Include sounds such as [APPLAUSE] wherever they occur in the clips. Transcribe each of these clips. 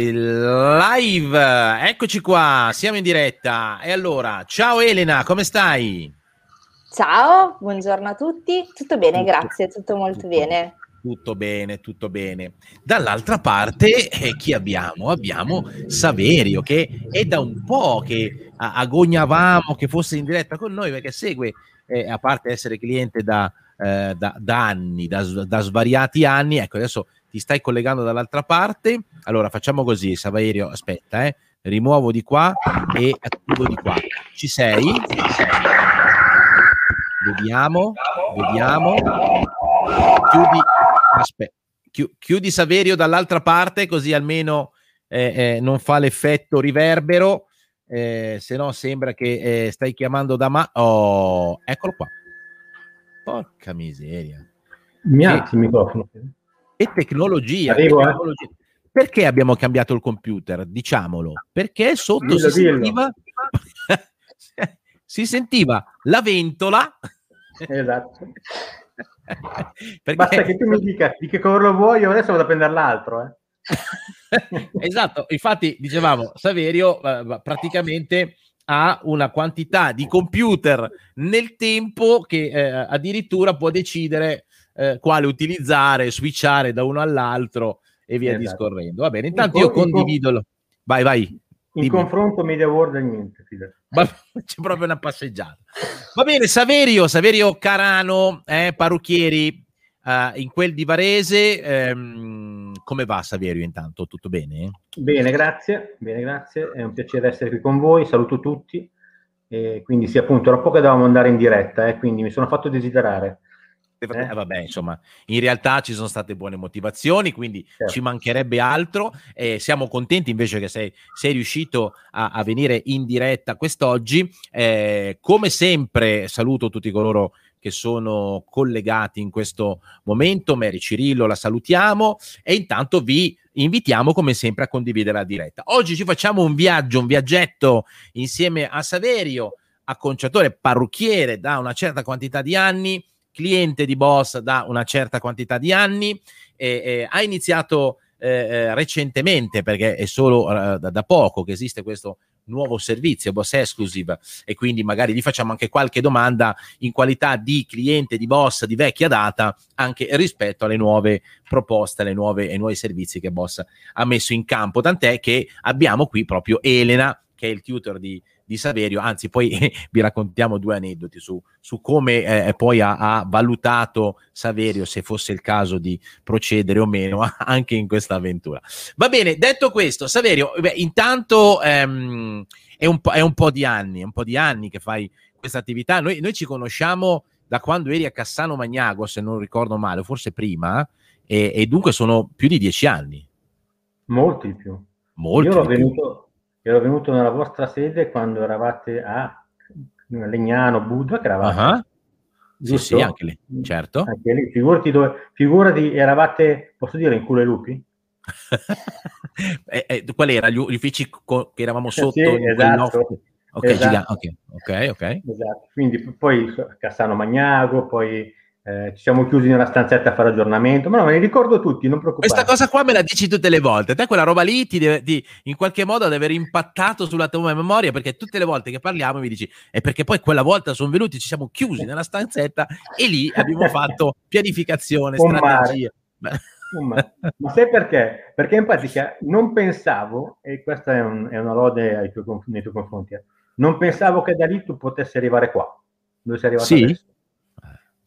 Live, eccoci qua, siamo in diretta. E allora, ciao Elena, come stai? Ciao, buongiorno a tutti. Tutto bene, tutto, grazie, tutto molto tutto, bene. Tutto bene, tutto bene. Dall'altra parte, eh, chi abbiamo? Abbiamo Saverio, che è da un po' che agognavamo che fosse in diretta con noi, perché segue, eh, a parte essere cliente da, eh, da, da anni, da, da svariati anni, ecco, adesso ti stai collegando dall'altra parte. Allora facciamo così, Saverio, aspetta, eh. rimuovo di qua e attivo di qua. Ci sei? Vediamo, vediamo. Chiudi, aspetta, chiudi Saverio dall'altra parte così almeno eh, eh, non fa l'effetto riverbero. Eh, se no sembra che eh, stai chiamando da ma... Oh, eccolo qua. Porca miseria. Mi alzi il microfono e tecnologia. Arrivo, eh. tecnologia. Eh. Perché abbiamo cambiato il computer? Diciamolo, perché sotto dillo, si, sentiva, [LAUGHS] si sentiva la ventola. Esatto. [LAUGHS] perché... Basta che tu mi dica di che colore lo vuoi, io adesso vado a prendere l'altro. Eh. [LAUGHS] esatto, infatti dicevamo, Saverio eh, praticamente ha una quantità di computer nel tempo che eh, addirittura può decidere eh, quale utilizzare, switchare da uno all'altro e via esatto. discorrendo. Va bene, intanto in io condivido. Con... Vai, vai. In dimmi. confronto Media World e niente. Ma, [LAUGHS] c'è proprio una passeggiata. Va bene, Saverio, Saverio Carano, eh, parrucchieri uh, in quel di Varese. Ehm, come va Saverio intanto? Tutto bene? Bene, grazie. Bene, grazie. È un piacere essere qui con voi. Saluto tutti. E quindi sì, appunto, era poco che dovevamo andare in diretta, eh, quindi mi sono fatto desiderare. Eh? eh? vabbè, insomma, in realtà ci sono state buone motivazioni, quindi certo. ci mancherebbe altro. Eh, siamo contenti invece che sei, sei riuscito a, a, venire in diretta quest'oggi. Eh, come sempre, saluto tutti coloro che sono collegati in questo momento. Mary Cirillo, la salutiamo e intanto vi invitiamo come sempre a condividere la diretta. Oggi ci facciamo un viaggio, un viaggetto insieme a Saverio, acconciatore parrucchiere da una certa quantità di anni cliente di Boss da una certa quantità di anni, e, e ha iniziato eh, eh, recentemente, perché è solo eh, da, da, poco che esiste questo nuovo servizio, Boss Exclusive, e quindi magari gli facciamo anche qualche domanda in qualità di cliente di Boss di vecchia data, anche rispetto alle nuove proposte, alle nuove, ai nuovi servizi che Boss ha messo in campo. Tant'è che abbiamo qui proprio Elena, che è il tutor di di Saverio, anzi poi [LAUGHS] vi raccontiamo due aneddoti su, su come eh, poi ha, ha, valutato Saverio se fosse il caso di procedere o meno [LAUGHS] anche in questa avventura. Va bene, detto questo, Saverio, beh, intanto ehm, è, un è, un po', di anni, è un po' di anni che fai questa attività, noi, noi ci conosciamo da quando eri a Cassano Magnago, se non ricordo male, forse prima, e, e dunque sono più di dieci anni. Molti più. Molti Io ero venuto, ero venuto nella vostra sede quando eravate a Legnano, Budva, che eravate. Uh-huh. Sì, sì, anche lì, certo. Anche lì. Figurati, dove, figurati, eravate, posso dire, in culo ai lupi? [LAUGHS] eh, eh, qual era? Gli, uffici co- che eravamo sotto? Sì, esatto. Ok, esatto. ok, ok, ok. Esatto. Quindi poi Cassano Magnago, poi eh, ci siamo chiusi nella stanzetta a fare aggiornamento, ma no, me ne ricordo tutti, non preoccupate. Questa cosa qua me la dici tutte le volte, te quella roba lì ti, deve, ti in qualche modo deve aver impattato sulla tua memoria, perché tutte le volte che parliamo mi dici, è perché poi quella volta sono venuti, ci siamo chiusi nella stanzetta e lì abbiamo [LAUGHS] fatto pianificazione, Un strategia. Ma, ma sai perché? Perché in pratica non pensavo, e questa è, un, è una lode tuoi, nei tuoi confronti, eh, non pensavo che da lì tu potessi arrivare qua, dove sei arrivato sì? adesso.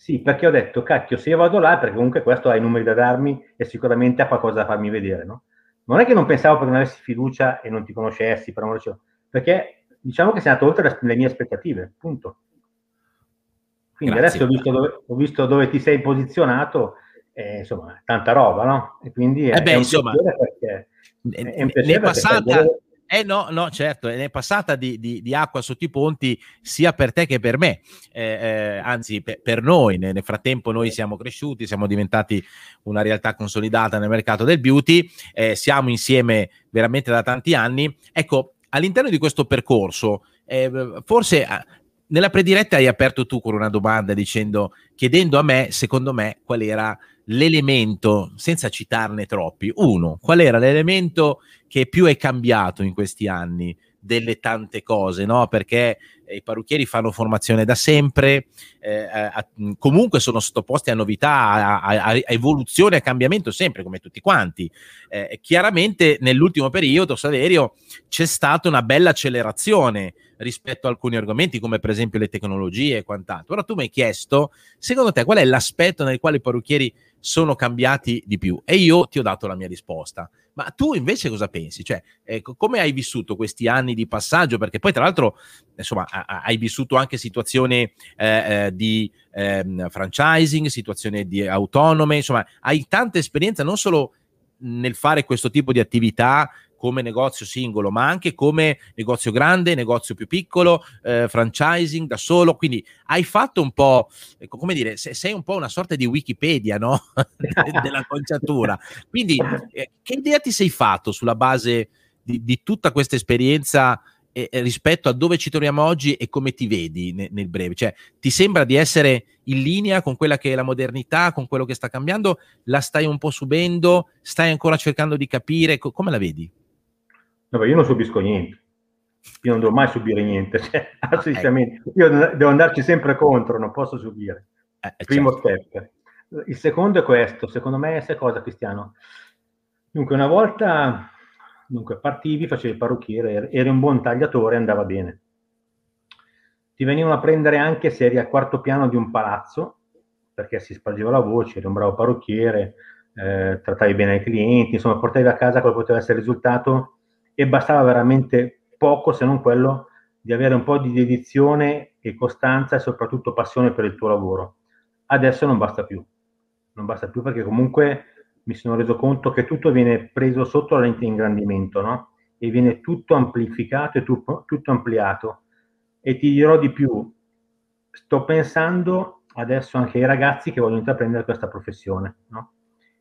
Sì, perché ho detto, cacchio, se io vado là, perché comunque questo ha i numeri da darmi e sicuramente ha qualcosa da farmi vedere, no? Non è che non pensavo perché non avessi fiducia e non ti conoscessi, per amore perché diciamo che sei andato oltre le mie aspettative, punto. Quindi Grazie. adesso ho visto, dove, ho visto dove ti sei posizionato, e, insomma, tanta roba, no? E quindi è, eh beh, è un insomma, perché è un piacere ne è passata, perché eh no, no, certo, è passata di, di, di, acqua sotto i ponti sia per te che per me, eh, eh, anzi per, per noi. Nel, nel, frattempo noi siamo cresciuti, siamo diventati una realtà consolidata nel mercato del beauty, eh, siamo insieme veramente da tanti anni. Ecco, all'interno di questo percorso, eh, forse nella prediretta hai aperto tu con una domanda dicendo, chiedendo a me, secondo me, qual era l'elemento, senza citarne troppi, uno, qual era l'elemento che più è cambiato in questi anni delle tante cose, no? Perché eh, i parrucchieri fanno formazione da sempre, eh, a, comunque sono sottoposti a novità, a, a, a, evoluzione, a cambiamento sempre, come tutti quanti. Eh, chiaramente nell'ultimo periodo, Saverio, c'è stata una bella accelerazione rispetto a alcuni argomenti, come per esempio le tecnologie e quant'altro. Ora tu mi hai chiesto, secondo te, qual è l'aspetto nel quale i parrucchieri sono cambiati di più? E io ti ho dato la mia risposta. Ma tu invece cosa pensi? Cioè, ecco, come hai vissuto questi anni di passaggio? Perché poi, tra l'altro, insomma, hai vissuto anche situazioni eh, eh, di eh, franchising, situazioni di autonome, insomma, hai tanta esperienza non solo nel fare questo tipo di attività come negozio singolo, ma anche come negozio grande, negozio più piccolo, eh, franchising da solo. Quindi hai fatto un po', ecco, come dire, sei un po' una sorta di Wikipedia no? [LAUGHS] della conciatura. Quindi, eh, che idea ti sei fatto sulla base di, di tutta questa esperienza? Eh, rispetto a dove ci troviamo oggi e come ti vedi ne, nel breve? Cioè, ti sembra di essere in linea con quella che è la modernità, con quello che sta cambiando? La stai un po' subendo? Stai ancora cercando di capire? Co- come la vedi? No, io non subisco niente. Io non devo mai subire niente. [LAUGHS] Cioè, assolutamente. Io devo andarci sempre contro, non posso subire. Eh, eh, Primo certo. step. Il secondo è questo. Secondo me, sai cosa, Cristiano? Dunque, una volta dunque, partivi, facevi il parrucchiere, eri un buon tagliatore, andava bene. Ti venivano a prendere anche se eri al quarto piano di un palazzo, perché si spargeva la voce, eri un bravo parrucchiere, eh, trattavi bene i clienti, insomma, portavi a casa quello che poteva essere il risultato e bastava veramente poco se non quello di avere un po' di dedizione e costanza e soprattutto passione per il tuo lavoro. Adesso non basta più, non basta più perché comunque mi sono reso conto che tutto viene preso sotto la lente di ingrandimento, no? E viene tutto amplificato e tutto, tutto ampliato. E ti dirò di più, sto pensando adesso anche ai ragazzi che vogliono intraprendere questa professione, no?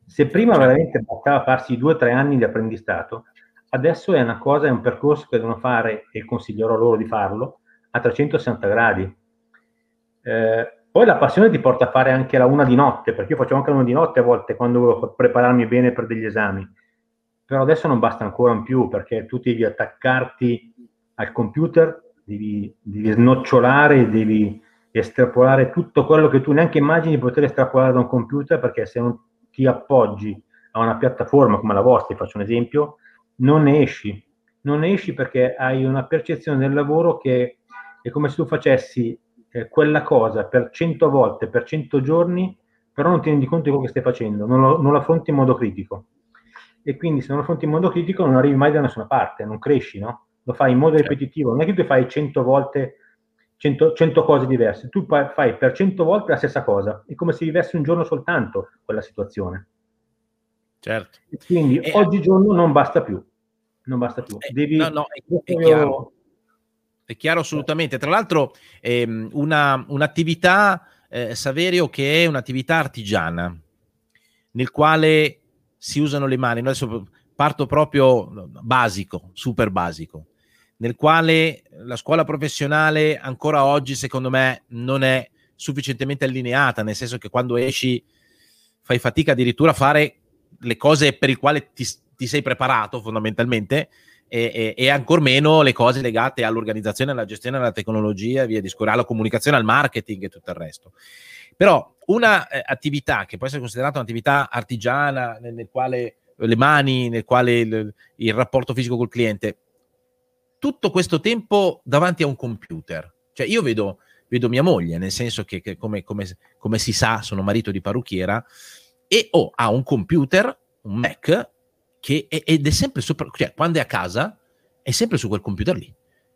Se prima certo. veramente bastava farsi due o tre anni di apprendistato, adesso è una cosa, è un percorso che devono fare e consiglierò loro di farlo a 360 gradi. Eh, poi la passione ti porta a fare anche la una di notte, perché io facevo anche la una di notte a volte quando volevo prepararmi bene per degli esami. Però adesso non basta ancora in più perché tu devi attaccarti al computer, devi, devi snocciolare, devi estrapolare tutto quello che tu neanche immagini di poter estrapolare da un computer perché se non ti appoggi a una piattaforma come la vostra, faccio un esempio, non ne esci. Non ne esci perché hai una percezione del lavoro che è come se tu facessi eh, quella cosa per 100 volte, per 100 giorni, però non ti rendi conto di quello che stai facendo, non lo, non lo affronti in modo critico. E quindi se non lo affronti in modo critico non arrivi mai da nessuna parte, non cresci, no? Lo fai in modo certo. ripetitivo, non è che tu fai 100 volte 100, 100, cose diverse, tu fai per 100 volte la stessa cosa, è come se vivessi un giorno soltanto quella situazione. Certo. E quindi e... oggigiorno non basta più non basta più. Eh, Devi... No, no, è, è chiaro. È chiaro assolutamente. Tra l'altro, ehm, una, un'attività, eh, Saverio, che è un'attività artigiana, nel quale si usano le mani. Adesso parto proprio basico, super basico, nel quale la scuola professionale ancora oggi, secondo me, non è sufficientemente allineata, nel senso che quando esci fai fatica addirittura a fare le cose per le quali ti, ti sei preparato fondamentalmente e, e, e, ancor meno le cose legate all'organizzazione, alla gestione, alla tecnologia, via discorrendo, alla comunicazione, al marketing e tutto il resto. Però una eh, che può essere considerata un'attività artigiana, nel, nel quale le mani, nel quale il, il, rapporto fisico col cliente, tutto questo tempo davanti a un computer. Cioè io vedo, vedo mia moglie, nel senso che, che come, come, come, si sa, sono marito di parrucchiera, e ho oh, ha un computer, un Mac, che è, ed è sempre sopra, cioè quando è a casa è sempre su quel computer lì.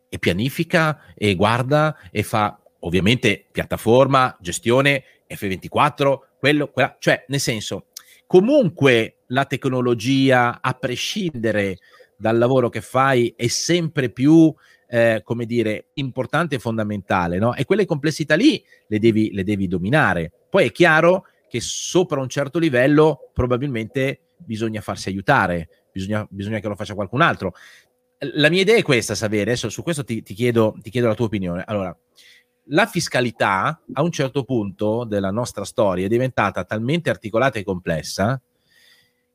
E pianifica e guarda e fa ovviamente piattaforma, gestione, F24, quello, quella, cioè nel senso comunque la tecnologia a prescindere dal lavoro che fai è sempre più eh, come dire importante e fondamentale no? e quelle complessità lì le devi, le devi dominare. Poi è chiaro che sopra un certo livello probabilmente bisogna farsi aiutare, bisogna, bisogna che lo faccia qualcun altro. La mia idea è questa, Savere, adesso su questo ti, ti, chiedo, ti chiedo la tua opinione. Allora, la fiscalità a un certo punto della nostra storia è diventata talmente articolata e complessa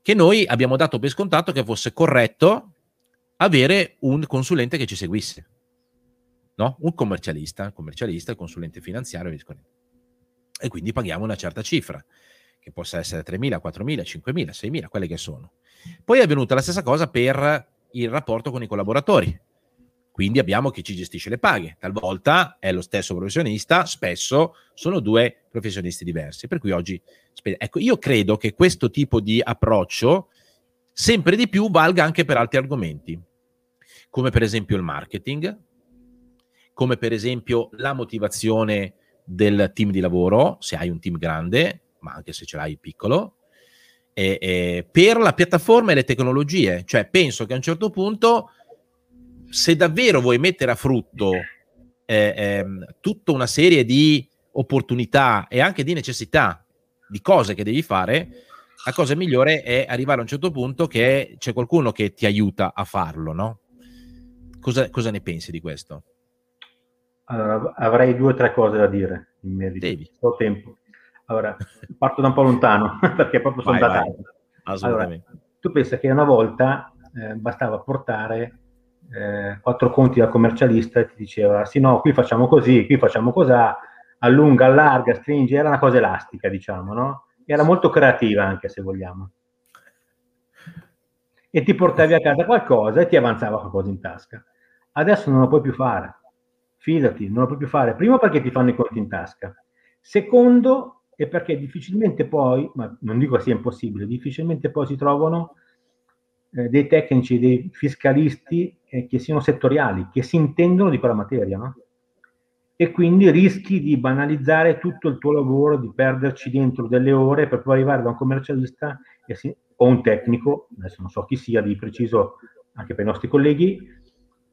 che noi abbiamo dato per scontato che fosse corretto avere un consulente che ci seguisse, no? un commercialista, commercialista, consulente finanziario e quindi paghiamo una certa cifra che possa essere 3.000, 4.000, 5.000, 6.000, quelle che sono. Poi è avvenuta la stessa cosa per il rapporto con i collaboratori. Quindi abbiamo chi ci gestisce le paghe, talvolta è lo stesso professionista, spesso sono due professionisti diversi. Per cui oggi, ecco, io credo che questo tipo di approccio sempre di più valga anche per altri argomenti, come per esempio il marketing, come per esempio la motivazione del team di lavoro, se hai un team grande, ma anche se ce l'hai piccolo, e, e per la piattaforma e le tecnologie. Cioè, penso che a un certo punto, se davvero vuoi mettere a frutto eh, eh, tutta una serie di opportunità e anche di necessità di cose che devi fare, la cosa migliore è arrivare a un certo punto che c'è qualcuno che ti aiuta a farlo, no? Cosa, cosa ne pensi di questo? Allora, avrei due o tre cose da dire in merito. Devi. Ho tempo. Allora, parto da un po' lontano, [LAUGHS] perché proprio sono datato. Assolutamente. Allora, tu pensa che una volta eh, bastava portare eh, quattro conti dal commercialista e ti diceva sì no, qui facciamo così, qui facciamo cos'ha, allunga, allarga, stringe, era una cosa elastica, diciamo, no? Era molto creativa anche, se vogliamo. E ti portavi a casa qualcosa e ti avanzava qualcosa in tasca. Adesso non lo puoi più fare. Fidati, non lo puoi più fare. Primo perché ti fanno i conti in tasca. Secondo, e perché difficilmente poi, ma non dico sia impossibile, difficilmente poi si trovano eh, dei tecnici, dei fiscalisti eh, che siano settoriali, che si intendono di quella materia, no? E quindi rischi di banalizzare tutto il tuo lavoro, di perderci dentro delle ore per poi arrivare da un commercialista si, o un tecnico, adesso non so chi sia di preciso anche per i nostri colleghi,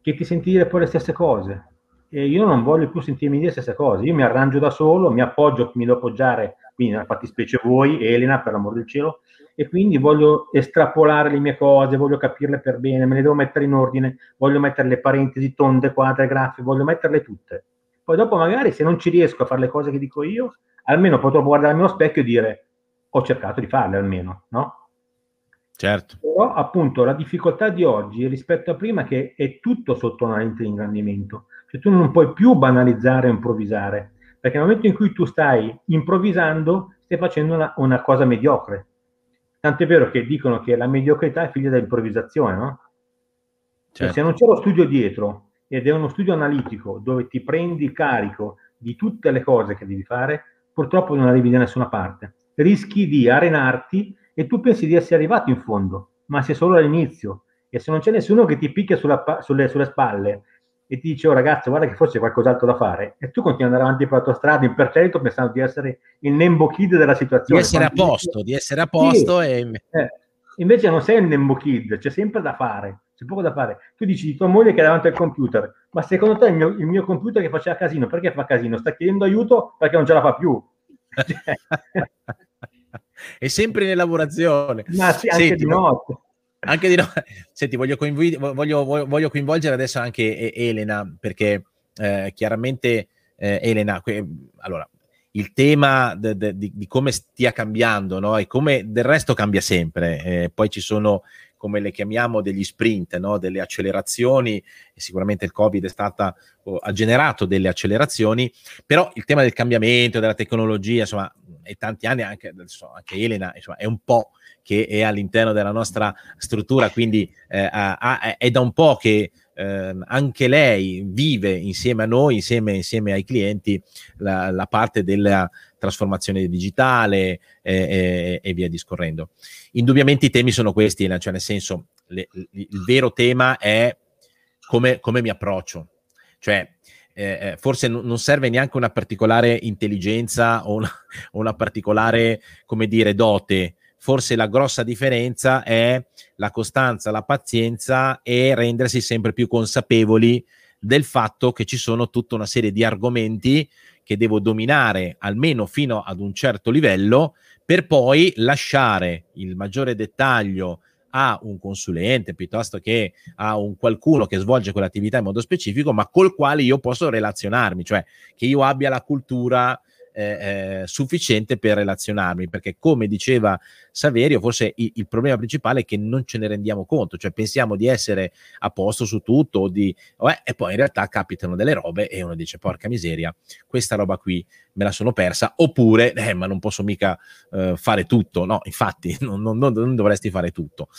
che ti senti dire poi le stesse cose e io non voglio più sentirmi dire le stesse cose, io mi arrangio da solo, mi appoggio, mi devo appoggiare, quindi nella fattispecie voi, Elena, per l'amor del cielo, e quindi voglio estrapolare le mie cose, voglio capirle per bene, me le devo mettere in ordine, voglio mettere le parentesi tonde, quadre, grafi, voglio metterle tutte. Poi dopo magari se non ci riesco a fare le cose che dico io, almeno potrò guardarmi allo specchio e dire ho cercato di farle almeno, no? Certo. Però appunto la difficoltà di oggi rispetto a prima è che è tutto sotto una lente di ingrandimento. Cioè tu non puoi più banalizzare e improvvisare, perché nel momento in cui tu stai improvvisando stai facendo una, una cosa mediocre. Tanto è vero che dicono che la mediocrità è figlia dell'improvvisazione, no? Cioè, certo. se non c'è lo studio dietro ed è uno studio analitico dove ti prendi carico di tutte le cose che devi fare, purtroppo non arrivi da nessuna parte. Rischi di arenarti e tu pensi di essere arrivato in fondo, ma sei solo all'inizio. E se non c'è nessuno che ti picchia sulla, sulle, sulle, spalle e ti dice, oh ragazzo, guarda che forse c'è qualcos'altro da fare, e tu continui ad andare avanti per la tua strada imperterrito pensando di essere il Nembo Kid della situazione. Di essere a posto, di essere a posto. Sì, e... eh, invece non sei il Nembo Kid, c'è sempre da fare, c'è poco da fare. Tu dici di tua moglie che è davanti al computer, ma secondo te il mio, il mio computer che faceva casino, perché fa casino? Sta chiedendo aiuto perché non ce la fa più. [LAUGHS] è sempre in elaborazione. Ma sì, anche Senti, di notte. Anche di notte. Senti, voglio, coinvol- voglio, voglio, coinvolgere adesso anche Elena, perché eh, chiaramente eh, Elena, que- allora, il tema de- de- di-, di, come stia cambiando, no? E come del resto cambia sempre. Eh, poi ci sono come le chiamiamo, degli sprint, no? delle accelerazioni, e sicuramente il Covid è stata, oh, ha generato delle accelerazioni, però il tema del cambiamento, della tecnologia, insomma, e tanti anni anche, insomma, anche Elena, insomma, è un po' che è all'interno della nostra struttura, quindi eh, ha, è da un po' che eh, anche lei vive insieme a noi, insieme, insieme ai clienti, la, la, parte della trasformazione digitale eh, e via discorrendo. Indubbiamente i temi sono questi, cioè nel senso, le, il vero tema è come, come mi approccio, cioè eh, eh forse n- non serve neanche una particolare intelligenza o una, una particolare, come dire, dote. Forse la grossa differenza è la costanza, la pazienza e rendersi sempre più consapevoli del fatto che ci sono tutta una serie di argomenti che devo dominare almeno fino ad un certo livello per poi lasciare il maggiore dettaglio a un consulente piuttosto che a un qualcuno che svolge quell'attività in modo specifico, ma col quale io posso relazionarmi, cioè che io abbia la cultura eh, sufficiente per relazionarmi, perché come diceva Saverio, forse il, il, problema principale è che non ce ne rendiamo conto, cioè pensiamo di essere a posto su tutto di, eh, e poi in realtà capitano delle robe e uno dice porca miseria, questa roba qui me la sono persa, oppure eh, ma non posso mica eh, fare tutto, no, infatti [LAUGHS] non, non, non dovresti fare tutto.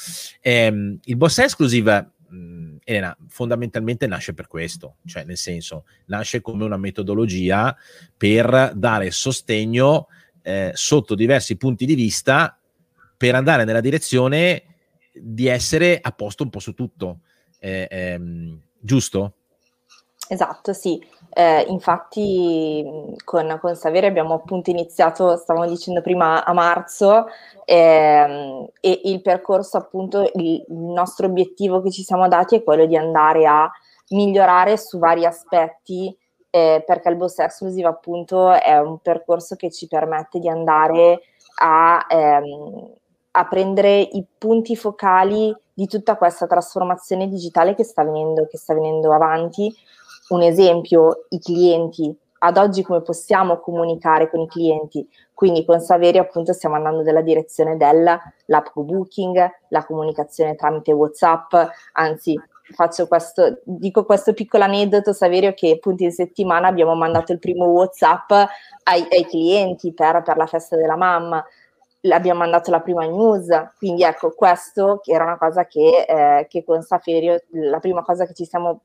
Ehm, il boss exclusive mh, Elena, fondamentalmente nasce per questo, cioè nel senso, nasce come una metodologia per dare sostegno eh, sotto diversi punti di vista per andare nella direzione di essere a posto un po' su tutto. Eh, ehm, giusto? Esatto, sì. Eh, infatti con, con Savere abbiamo appunto iniziato, stavamo dicendo prima, a marzo ehm, e il percorso appunto, il, il, nostro obiettivo che ci siamo dati è quello di andare a migliorare su vari aspetti eh, perché il Boss Exclusive appunto è un percorso che ci permette di andare a, ehm, a prendere i punti focali di tutta questa trasformazione digitale che sta venendo, che sta venendo avanti un esempio, i clienti, ad oggi come possiamo comunicare con i clienti. Quindi con Saverio appunto stiamo andando nella direzione dell'app booking, la comunicazione tramite WhatsApp, anzi faccio questo, dico questo piccolo aneddoto Saverio che appunto in settimana abbiamo mandato il primo WhatsApp ai, ai clienti per, per la festa della mamma. Abbiamo mandato la prima news, quindi ecco questo che era una cosa che, eh, che con Saferio, la prima cosa che ci siamo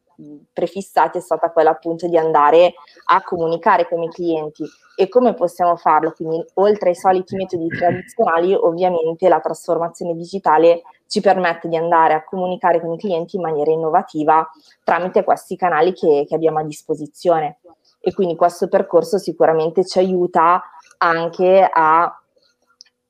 prefissati è stata quella appunto di andare a comunicare con i clienti e come possiamo farlo? Quindi oltre ai soliti metodi tradizionali ovviamente la trasformazione digitale ci permette di andare a comunicare con i clienti in maniera innovativa tramite questi canali che, che abbiamo a disposizione e quindi questo percorso sicuramente ci aiuta anche a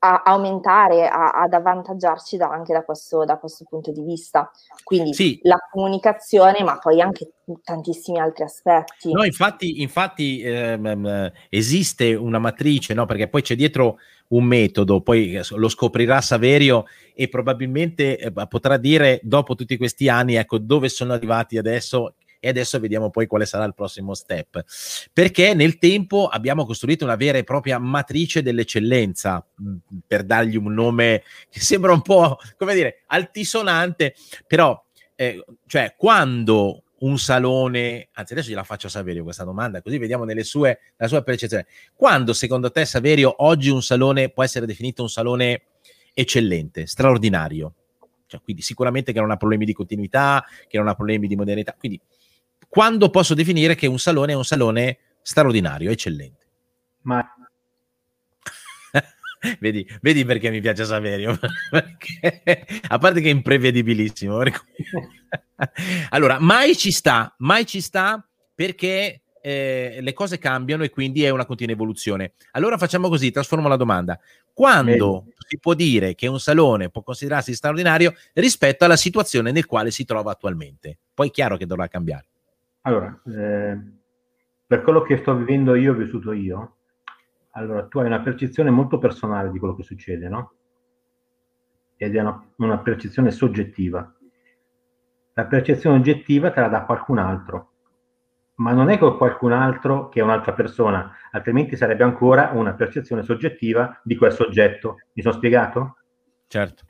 a aumentare, a, ad avvantaggiarci da, anche da questo, da questo, punto di vista. Quindi sì. la comunicazione, ma poi anche tantissimi altri aspetti. No, infatti, infatti ehm, esiste una matrice, no? perché poi c'è dietro un metodo, poi lo scoprirà Saverio e probabilmente eh, potrà dire dopo tutti questi anni, ecco, dove sono arrivati adesso e adesso vediamo poi quale sarà il prossimo step. Perché nel tempo abbiamo costruito una vera e propria matrice dell'eccellenza, mm, per dargli un nome che sembra un po', come dire, altisonante, però, eh, cioè, quando un salone, anzi adesso gliela faccio a Saverio questa domanda, così vediamo sue, la sua percezione. Quando secondo te, Saverio, oggi un salone può essere definito un salone eccellente, straordinario? Cioè, quindi sicuramente che non ha problemi di continuità, che non ha problemi di modernità. Quindi quando posso definire che un salone è un salone straordinario, eccellente. Ma [LAUGHS] vedi, vedi, perché mi piace Saverio? [LAUGHS] perché, a parte che è imprevedibilissimo. [LAUGHS] allora, mai ci sta, mai ci sta perché eh, le cose cambiano e quindi è una continua evoluzione. Allora facciamo così, trasformo la domanda. Quando Bene. si può dire che un salone può considerarsi straordinario rispetto alla situazione nel quale si trova attualmente? Poi è chiaro che dovrà cambiare. Allora, eh, per quello che sto vivendo io, ho vissuto io, allora tu hai una percezione molto personale di quello che succede, no? Ed è una, una percezione soggettiva. La percezione oggettiva te la dà qualcun altro, ma non è quel qualcun altro che è un'altra persona, altrimenti sarebbe ancora una percezione soggettiva di quel soggetto. Mi sono spiegato? Certo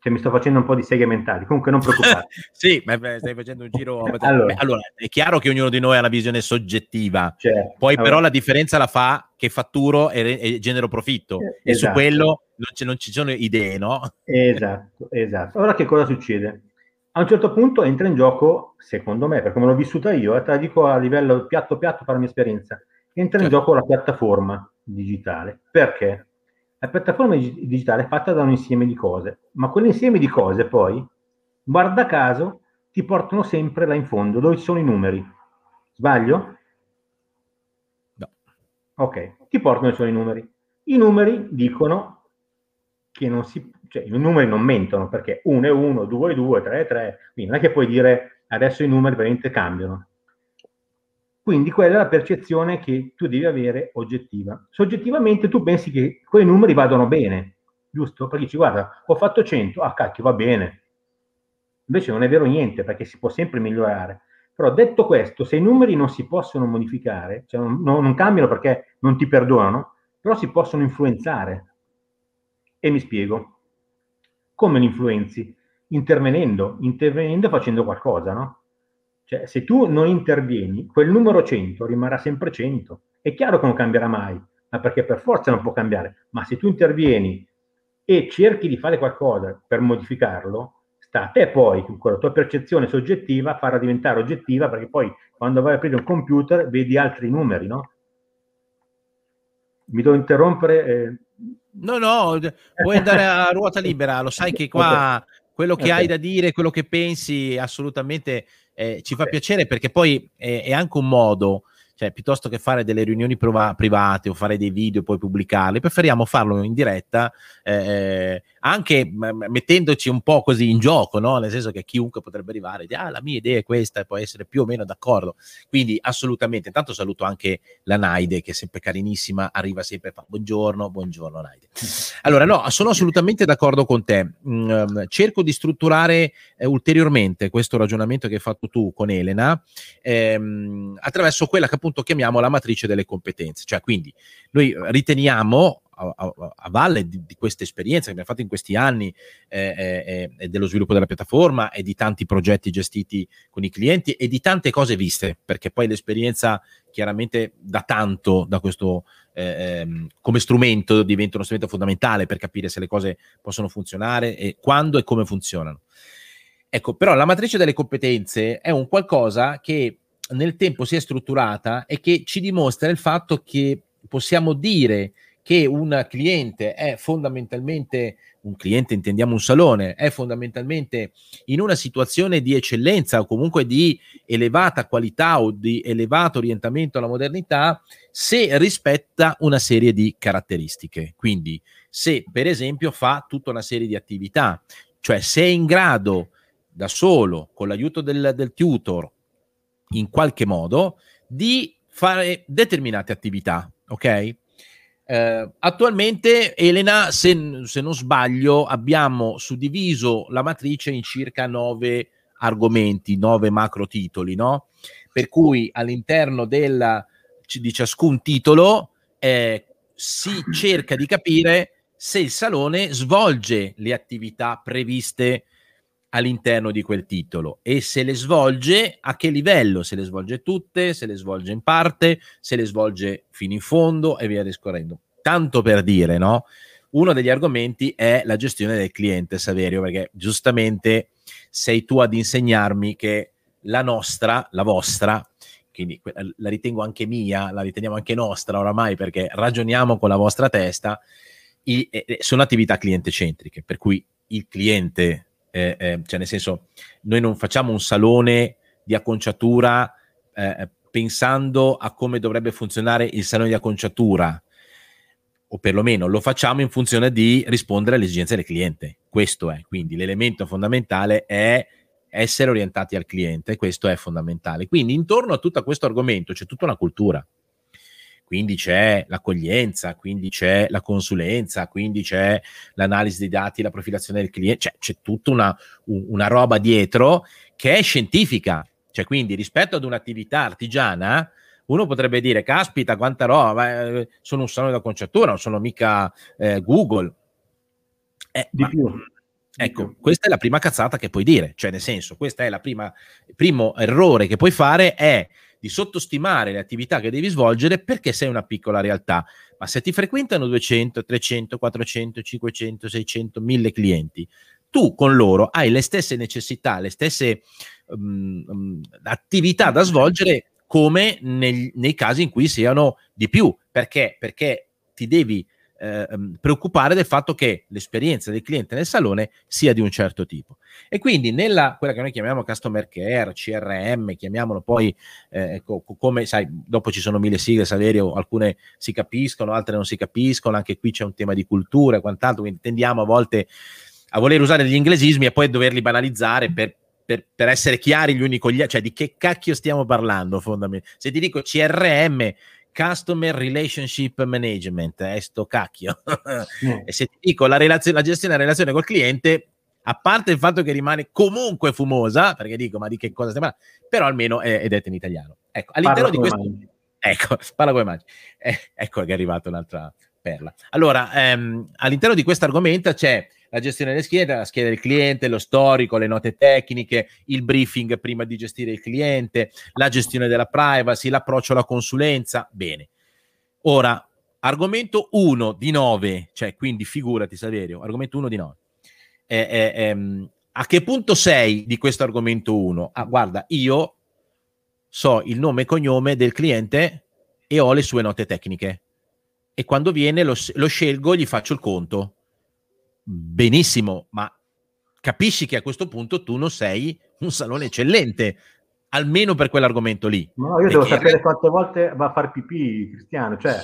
cioè mi sto facendo un po' di seghe mentali, comunque non preoccupare. [LAUGHS] sì, ma stai facendo un giro. [LAUGHS] allora. allora. è chiaro che ognuno di noi ha una visione soggettiva, certo. poi allora. però la differenza la fa che fatturo e, e genero profitto, esatto. e su esatto. quello non, c- non, ci sono idee, no? Esatto, esatto. Ora che cosa succede? A un certo punto entra in gioco, secondo me, perché me l'ho vissuta io, e te la dico a livello piatto piatto per la mia esperienza, entra in certo. gioco la piattaforma digitale. Perché? La piattaforma digitale è fatta da un insieme di cose, ma quell'insieme di cose poi, guarda caso, ti portano sempre là in fondo, dove ci sono i numeri. Sbaglio? No. Ok, ti portano solo i numeri. I numeri dicono che non si... cioè i numeri non mentono, perché 1 è 1, 2 è 2, 3 è 3, quindi non è che puoi dire adesso i numeri veramente cambiano. Quindi quella è la percezione che tu devi avere oggettiva. Soggettivamente tu pensi che quei numeri vadano bene, giusto? Perché dici, guarda, ho fatto 100, ah cacchio, va bene. Invece non è vero niente, perché si può sempre migliorare. Però detto questo, se i numeri non si possono modificare, cioè non, non cambiano perché non ti perdonano, però si possono influenzare. E mi spiego. Come li influenzi? Intervenendo, intervenendo facendo qualcosa, no? Cioè, se tu non intervieni, quel numero 100 rimarrà sempre 100. È chiaro che non cambierà mai, ma perché per forza non può cambiare. Ma se tu intervieni e cerchi di fare qualcosa per modificarlo, sta a te poi, con la tua percezione soggettiva, farla diventare oggettiva, perché poi quando vai a aprire un computer vedi altri numeri, no? Mi devo interrompere? Eh... No, no, puoi andare a ruota libera, lo sai che [LAUGHS] qua quello che okay. hai da dire, quello che pensi, assolutamente eh, ci fa okay. piacere perché poi è, è anche un modo cioè piuttosto che fare delle riunioni prova- private o fare dei video e poi pubblicarli, preferiamo farlo in diretta, eh, anche mettendoci un po' così in gioco, no? nel senso che chiunque potrebbe arrivare e dire, ah, la mia idea è questa e può essere più o meno d'accordo. Quindi assolutamente, intanto saluto anche la Naide, che è sempre carinissima, arriva sempre e fa buongiorno, buongiorno Naide. [LAUGHS] Allora, no, sono assolutamente d'accordo con te. Mm, cerco di strutturare eh, ulteriormente questo ragionamento che hai fatto tu con Elena ehm, attraverso quella che appunto chiamiamo la matrice delle competenze. Cioè, quindi noi riteniamo a, a, valle di, di questa esperienza che abbiamo fatto in questi anni eh, eh, eh, dello sviluppo della piattaforma e di tanti progetti gestiti con i clienti e di tante cose viste, perché poi l'esperienza chiaramente da tanto da questo eh, ehm, come strumento diventa uno strumento fondamentale per capire se le cose possono funzionare e quando e come funzionano. Ecco, però la matrice delle competenze è un qualcosa che nel tempo si è strutturata e che ci dimostra il fatto che possiamo dire che un cliente è fondamentalmente un cliente, intendiamo un salone, è fondamentalmente in una situazione di eccellenza o comunque di elevata qualità o di elevato orientamento alla modernità se rispetta una serie di caratteristiche. Quindi se per esempio fa tutta una serie di attività, cioè se è in grado da solo, con l'aiuto del, del tutor in qualche modo di fare determinate attività, ok? Eh, attualmente, Elena, se, se, non sbaglio, abbiamo suddiviso la matrice in circa nove argomenti, nove macro titoli, no? Per cui all'interno della, di ciascun titolo eh, si cerca di capire se il salone svolge le attività previste all'interno di quel titolo e se le svolge a che livello, se le svolge tutte, se le svolge in parte, se le svolge fino in fondo e via discorrendo. Tanto per dire, no? Uno degli argomenti è la gestione del cliente, Saverio, perché giustamente sei tu ad insegnarmi che la nostra, la vostra, quindi la ritengo anche mia, la riteniamo anche nostra oramai perché ragioniamo con la vostra testa, sono attività cliente centriche, per cui il cliente eh, eh, cioè nel senso, noi non facciamo un salone di acconciatura eh, pensando a come dovrebbe funzionare il salone di acconciatura, o perlomeno lo facciamo in funzione di rispondere alle esigenze del cliente. Questo è, quindi l'elemento fondamentale è essere orientati al cliente, questo è fondamentale. Quindi intorno a tutto questo argomento c'è tutta una cultura quindi c'è l'accoglienza, quindi c'è la consulenza, quindi c'è l'analisi dei dati, la profilazione del cliente, cioè, c'è tutta una, una roba dietro che è scientifica, cioè quindi rispetto ad un'attività artigiana, uno potrebbe dire, caspita, quanta roba, eh, sono un salone da conciatura, non sono mica eh, Google. Eh, di ma, più. Ecco, questa è la prima cazzata che puoi dire, cioè nel senso, questo è il primo errore che puoi fare è di sottostimare le attività che devi svolgere perché sei una piccola realtà. Ma se ti frequentano 200, 300, 400, 500, 600, 1000 clienti, tu con loro hai le stesse necessità, le stesse um, attività da svolgere come nel, nei casi in cui siano di più. Perché? Perché ti devi eh, preoccupare del fatto che l'esperienza del cliente nel salone sia di un certo tipo. E quindi nella quella che noi chiamiamo customer care, CRM, chiamiamolo poi eh, co- come sai, dopo ci sono mille sigle, Saverio, alcune si capiscono, altre non si capiscono, anche qui c'è un tema di cultura e quant'altro, quindi tendiamo a volte a voler usare degli inglesismi e poi doverli banalizzare per, per, per essere chiari gli uni con gli altri, cioè di che cacchio stiamo parlando fondamentalmente. Se ti dico CRM Customer Relationship Management, è eh, sto cacchio. Mm. [LAUGHS] e se ti dico la, relazione, la gestione della relazione col cliente, a parte il fatto che rimane comunque fumosa, perché dico, ma di che cosa sembra, però almeno è, è detta in italiano. Ecco, all'interno di questo... Mai. Ecco, [LAUGHS] parla come mangi. Eh, ecco che è arrivata un'altra perla. Allora, ehm, all'interno di questo argomento c'è la gestione delle schede, la scheda del cliente, lo storico, le note tecniche, il briefing prima di gestire il cliente, la gestione della privacy, l'approccio alla consulenza. Bene. Ora, argomento 1 di 9, cioè quindi figurati Saverio, argomento 1 di 9. Eh, eh, ehm, a che punto sei di questo argomento 1? Ah, guarda, io so il nome e cognome del cliente e ho le sue note tecniche. E quando viene lo, lo scelgo, gli faccio il conto benissimo, ma capisci che a questo punto tu non sei un salone eccellente, almeno per quell'argomento lì. No, io devo sapere re... quante volte va a far pipì Cristiano, cioè...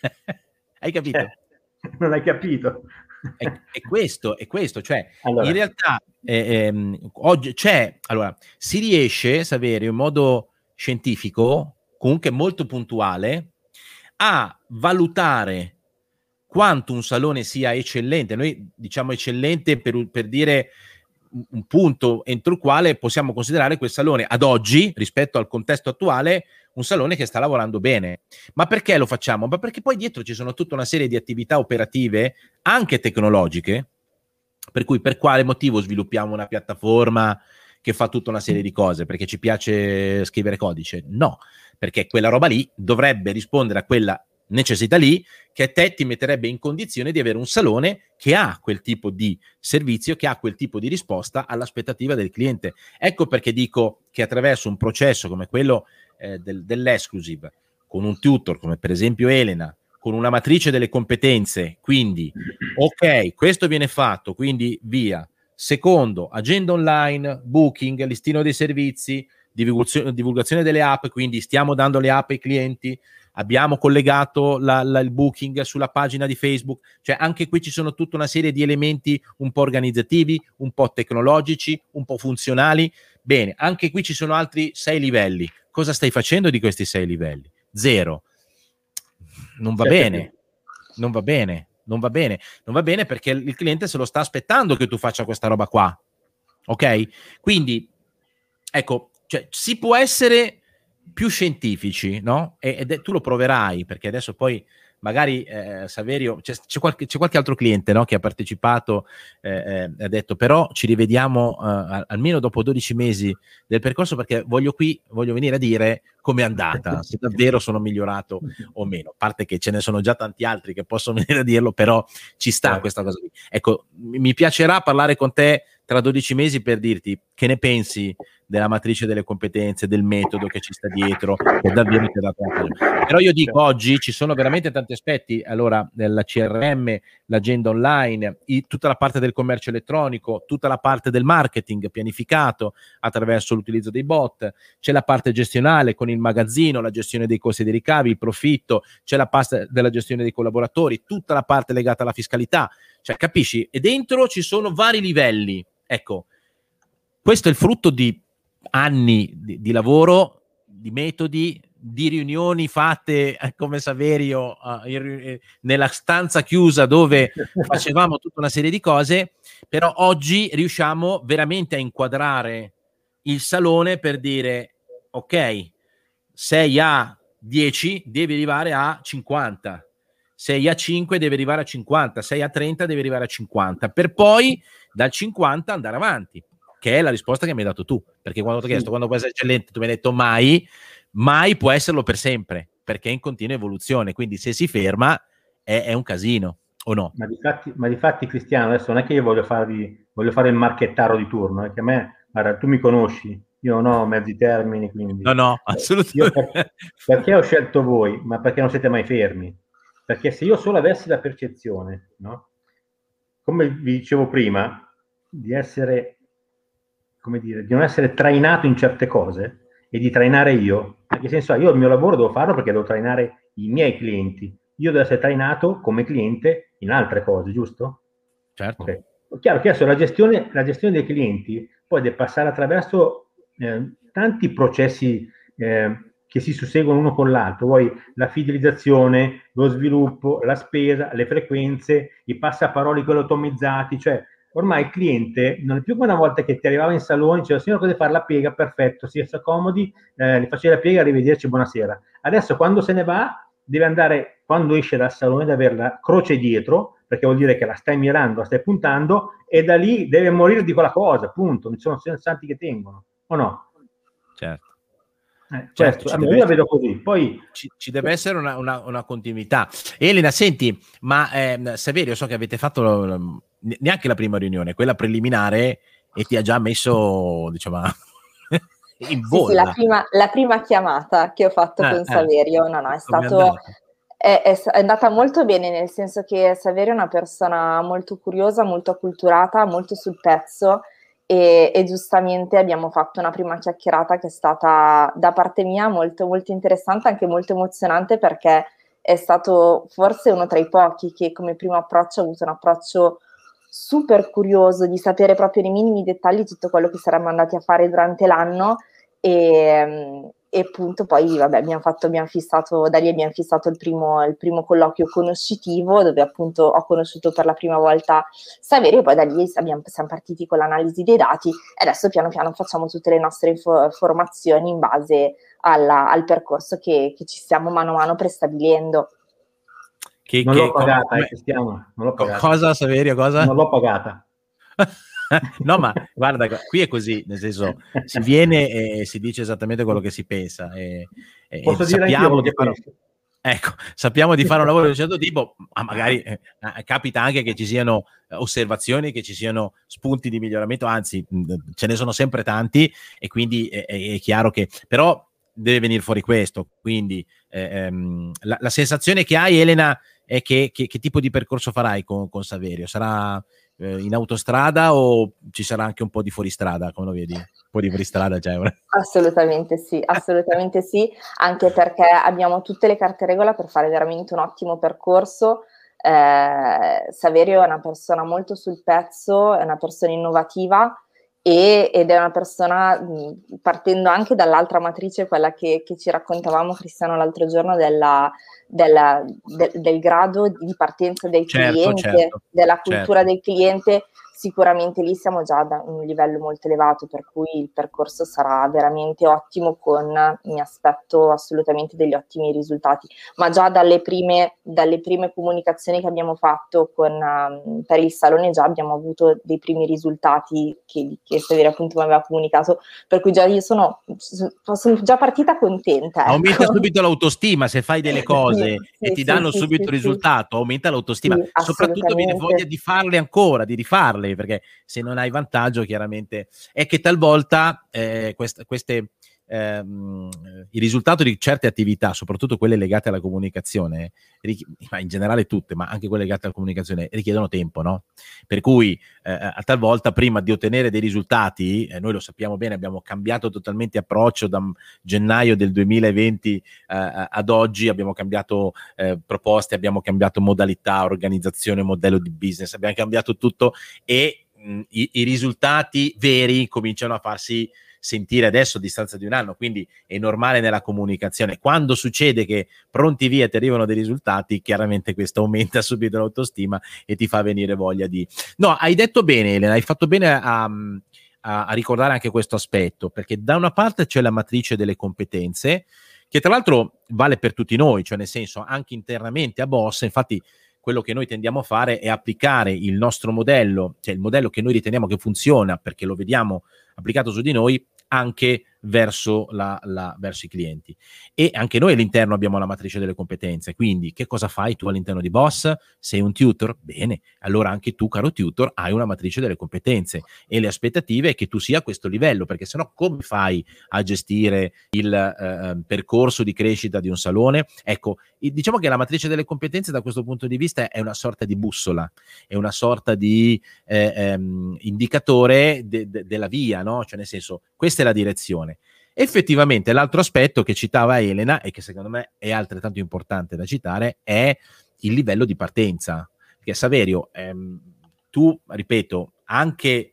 [LAUGHS] hai capito? Eh, non hai capito. È, è, questo, è questo, cioè allora. in realtà eh, ehm, oggi c'è, allora, si riesce, Saverio, in modo scientifico, comunque molto puntuale, a valutare quanto un salone sia eccellente. Noi diciamo eccellente per, per dire un punto entro il quale possiamo considerare quel salone ad oggi, rispetto al contesto attuale, un salone che sta lavorando bene. Ma perché lo facciamo? Ma perché poi dietro ci sono tutta una serie di attività operative, anche tecnologiche, per cui per quale motivo sviluppiamo una piattaforma che fa tutta una serie di cose? Perché ci piace scrivere codice? No, perché quella roba lì dovrebbe rispondere a quella necessità lì che te ti metterebbe in condizione di avere un salone che ha quel tipo di servizio, che ha quel tipo di risposta all'aspettativa del cliente. Ecco perché dico che attraverso un processo come quello eh, del, dell'exclusive, con un tutor come per esempio Elena, con una matrice delle competenze, quindi ok, questo viene fatto, quindi via. Secondo, agenda online, booking, listino dei servizi, divulgazione delle app, quindi stiamo dando le app ai clienti, abbiamo collegato la, la, il booking sulla pagina di Facebook, cioè anche qui ci sono tutta una serie di elementi un po' organizzativi, un po' tecnologici, un po' funzionali. Bene, anche qui ci sono altri sei livelli. Cosa stai facendo di questi sei livelli? Zero. Non va bene, non va bene, non va bene, non va bene perché il cliente se lo sta aspettando che tu faccia questa roba qua. Ok? Quindi, ecco, cioè, si può essere più scientifici, no? E, ed tu lo proverai, perché adesso poi magari eh, Saverio, c'è, c'è, qualche, c'è, qualche, altro cliente no, che ha partecipato eh, eh, ha detto però ci rivediamo eh, almeno dopo 12 mesi del percorso perché voglio qui, voglio venire a dire come è andata, se davvero sono migliorato o meno, a parte che ce ne sono già tanti altri che possono [LAUGHS] venire a dirlo, però ci sta certo. questa cosa. Ecco, mi piacerà parlare con te tra 12 mesi per dirti che ne pensi della matrice delle competenze, del metodo che ci sta dietro, che davvero ti ha dato una Però io dico oggi ci sono veramente tanti aspetti, allora nella CRM, l'agenda online, i, tutta la parte del commercio elettronico, tutta la parte del marketing pianificato attraverso l'utilizzo dei bot, c'è la parte gestionale con il magazzino, la gestione dei costi dei ricavi, il profitto, c'è la parte della gestione dei collaboratori, tutta la parte legata alla fiscalità, cioè capisci? E dentro ci sono vari livelli. Ecco, questo è il frutto di anni di, di lavoro, di metodi, di riunioni fatte eh, come Saverio uh, in, nella stanza chiusa dove [LAUGHS] facevamo tutta una serie di cose, però oggi riusciamo veramente a inquadrare il salone per dire ok, sei a 10 devi arrivare a 50, sei a 5 devi arrivare a 50, sei a 30 devi arrivare a 50, per poi dal 50 andare avanti che è la risposta che mi hai dato tu. Perché quando ti ho chiesto quando può essere eccellente, tu mi hai detto mai, mai può esserlo per sempre, perché è in continua evoluzione. Quindi se si ferma è, è un casino, o no? Ma di, fatti, ma di fatti, Cristiano, adesso non è che io voglio, farvi, voglio fare il marchettaro di turno, che a me, guarda, tu mi conosci, io non ho mezzi termini, quindi... No, no, assolutamente. Per, [LAUGHS] perché ho scelto voi? Ma perché non siete mai fermi? Perché se io solo avessi la percezione, no? Come vi dicevo prima, di essere come dire, di non essere trainato in certe cose e di trainare io. Che senso, io il mio lavoro devo farlo perché devo trainare i miei clienti. Io devo essere trainato come cliente in altre cose, giusto? Certo. Okay. Chiaro che adesso la gestione, la gestione dei clienti poi deve passare attraverso eh, tanti processi eh, che si susseguono uno con l'altro, vuoi la fidelizzazione, lo sviluppo, la spesa, le frequenze, i passaparoli quelli automatizzati, cioè ormai il cliente non è più come una volta che ti arrivava in salone, diceva signore cosa fare la piega, perfetto, si sta comodi, eh, li faccio la piega, arrivederci, buonasera. Adesso quando se ne va deve andare, quando esce dal salone, ad avere la croce dietro, perché vuol dire che la stai mirando, la stai puntando, e da lì deve morire di quella cosa, appunto, non ci sono santi che tengono, o no? Certo. Eh, certo, certo io la vedo così. Poi ci, ci deve essere una, una, una, continuità. Elena, senti, ma eh, Saverio, so che avete fatto neanche la prima riunione, quella preliminare, e ti ha già messo, diciamo, [LAUGHS] in vola. Sì, sì, la, prima, la, prima, chiamata che ho fatto eh, con eh. Saverio, no, no, è stato... È, è, è, andata molto bene, nel senso che Saverio è una persona molto curiosa, molto acculturata, molto sul pezzo e, e, giustamente abbiamo fatto una prima chiacchierata che è stata da parte mia molto, molto interessante, anche molto emozionante perché è stato forse uno tra i pochi che come primo approccio ha avuto un approccio super curioso di sapere proprio nei minimi dettagli tutto quello che saremmo andati a fare durante l'anno. E, e appunto poi vabbè, abbiamo, fatto, abbiamo fissato, da lì abbiamo fissato il primo, il primo colloquio conoscitivo dove appunto ho conosciuto per la prima volta Saverio e poi da lì abbiamo, siamo partiti con l'analisi dei dati e adesso piano piano facciamo tutte le nostre info- formazioni in base alla, al percorso che, che, ci stiamo mano a mano prestabilendo. Che, non, che, l'ho pagata, come, eh, non l'ho pagata, Cosa Saverio, cosa? Non l'ho pagata. [LAUGHS] [LAUGHS] no, ma guarda, qui è così, nel senso, si viene e si dice esattamente quello che si pensa. E, Posso e dire sappiamo di fare, ecco, sappiamo di fare un lavoro di un certo tipo, ma magari eh, eh, capita anche che ci siano osservazioni, che ci siano spunti di miglioramento, anzi, ce ne sono sempre tanti e quindi è, è chiaro che... Però deve venire fuori questo, quindi eh, ehm, la, la, sensazione che hai, Elena, è che, che, che tipo di percorso farai con, con Saverio? Sarà eh, in autostrada o ci sarà anche un po' di fuoristrada, come lo vedi? Un po' di fuoristrada c'è? [LAUGHS] Assolutamente sì, assolutamente sì, anche perché abbiamo tutte le carte regola per fare veramente un ottimo percorso. Eh, Saverio è una persona molto sul pezzo, è una persona innovativa e, ed è una persona, partendo anche dall'altra matrice, quella che, che ci raccontavamo Cristiano l'altro giorno, della, della, de, del grado di partenza del certo, cliente, certo, della cultura certo. del cliente sicuramente lì siamo già da un livello molto elevato, per cui il percorso sarà veramente ottimo con, mi aspetto assolutamente degli ottimi risultati, ma già dalle prime, dalle prime comunicazioni che abbiamo fatto con, um, per il salone già abbiamo avuto dei primi risultati che, che Severa appunto mi aveva comunicato, per cui già io sono, sono già partita contenta. Ecco. Aumenta subito l'autostima se fai delle [LAUGHS] cose sì, e sì, ti danno sì, subito il risultato, aumenta l'autostima, soprattutto viene voglia di farle ancora, di rifarle perché se non hai vantaggio chiaramente è che talvolta eh, quest- queste ehm, il risultato di certe attività, soprattutto quelle legate alla comunicazione, richi- ma in generale tutte, ma anche quelle legate alla comunicazione, richiedono tempo, no? Per cui eh, a talvolta prima di ottenere dei risultati, eh, noi lo sappiamo bene, abbiamo cambiato totalmente approccio da gennaio del 2020 eh, ad oggi, abbiamo cambiato eh, proposte, abbiamo cambiato modalità, organizzazione, modello di business, abbiamo cambiato tutto e mh, i, i risultati veri cominciano a farsi sentire adesso a distanza di un anno, quindi è normale nella comunicazione. Quando succede che pronti via ti arrivano dei risultati, chiaramente questo [LAUGHS] aumenta subito l'autostima e ti fa venire voglia di... No, hai detto bene Elena, hai fatto bene a, a, a ricordare anche questo aspetto, perché da una parte c'è la matrice delle competenze, che tra l'altro vale per tutti noi, cioè nel senso anche internamente a Boss, infatti quello che noi tendiamo a fare è applicare il nostro modello, cioè il modello che noi riteniamo che funziona perché lo vediamo applicato su di noi anche verso, la, la, verso, i clienti. E anche noi all'interno abbiamo la matrice delle competenze, quindi che cosa fai tu all'interno di Boss? Sei un tutor? Bene, allora anche tu, caro tutor, hai una matrice delle competenze e le aspettative è che tu sia a questo livello, perché sennò come fai a gestire il eh, percorso di crescita di un salone? Ecco, diciamo che la matrice delle competenze da questo punto di vista è una sorta di bussola, è una sorta di eh, ehm, indicatore de- de- della via, no? Cioè nel senso, questa è la direzione Effettivamente l'altro aspetto che citava Elena e che secondo me è altrettanto importante da citare è il livello di partenza. Perché Saverio, ehm, tu, ripeto, anche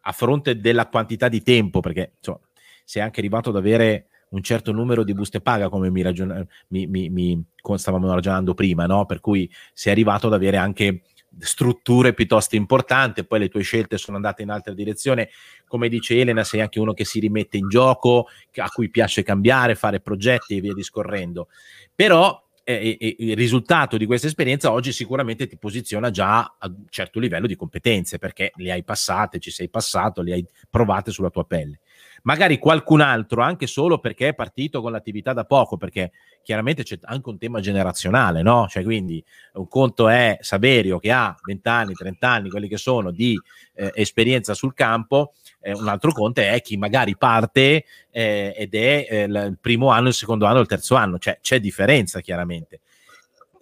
a fronte della quantità di tempo, perché insomma, sei anche arrivato ad avere un certo numero di buste paga, come mi, ragion- mi, mi, stavamo ragionando prima, no? per cui sei arrivato ad avere anche strutture piuttosto importanti, poi le tue scelte sono andate in altra direzione, come dice Elena, sei anche uno che si rimette in gioco, a cui piace cambiare, fare progetti e via discorrendo. Però eh, eh, il risultato di questa esperienza oggi sicuramente ti posiziona già a un certo livello di competenze, perché le hai passate, ci sei passato, le hai provate sulla tua pelle magari qualcun altro, anche solo perché è partito con l'attività da poco, perché chiaramente c'è anche un tema generazionale, no? Cioè, quindi un conto è Saverio che ha 20 anni, 30 anni, quelli che sono di eh, esperienza sul campo, eh, un altro conto è chi magari parte eh, ed è eh, il primo anno, il secondo anno, il terzo anno, cioè c'è differenza chiaramente.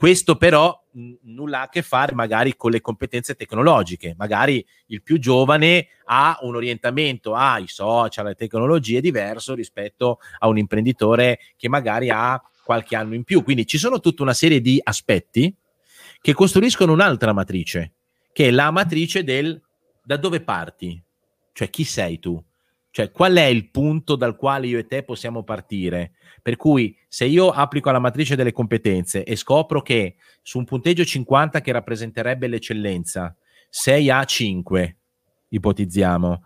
Questo però n- nulla a che fare magari con le competenze tecnologiche, magari il più giovane ha un orientamento ai social, alle tecnologie diverso rispetto a un imprenditore che magari ha qualche anno in più. Quindi ci sono tutta una serie di aspetti che costruiscono un'altra matrice, che è la matrice del da dove parti, cioè chi sei tu, cioè qual è il punto dal quale io e te possiamo partire per cui se io applico la matrice delle competenze e scopro che su un punteggio 50 che rappresenterebbe l'eccellenza, 6 a 5, ipotizziamo,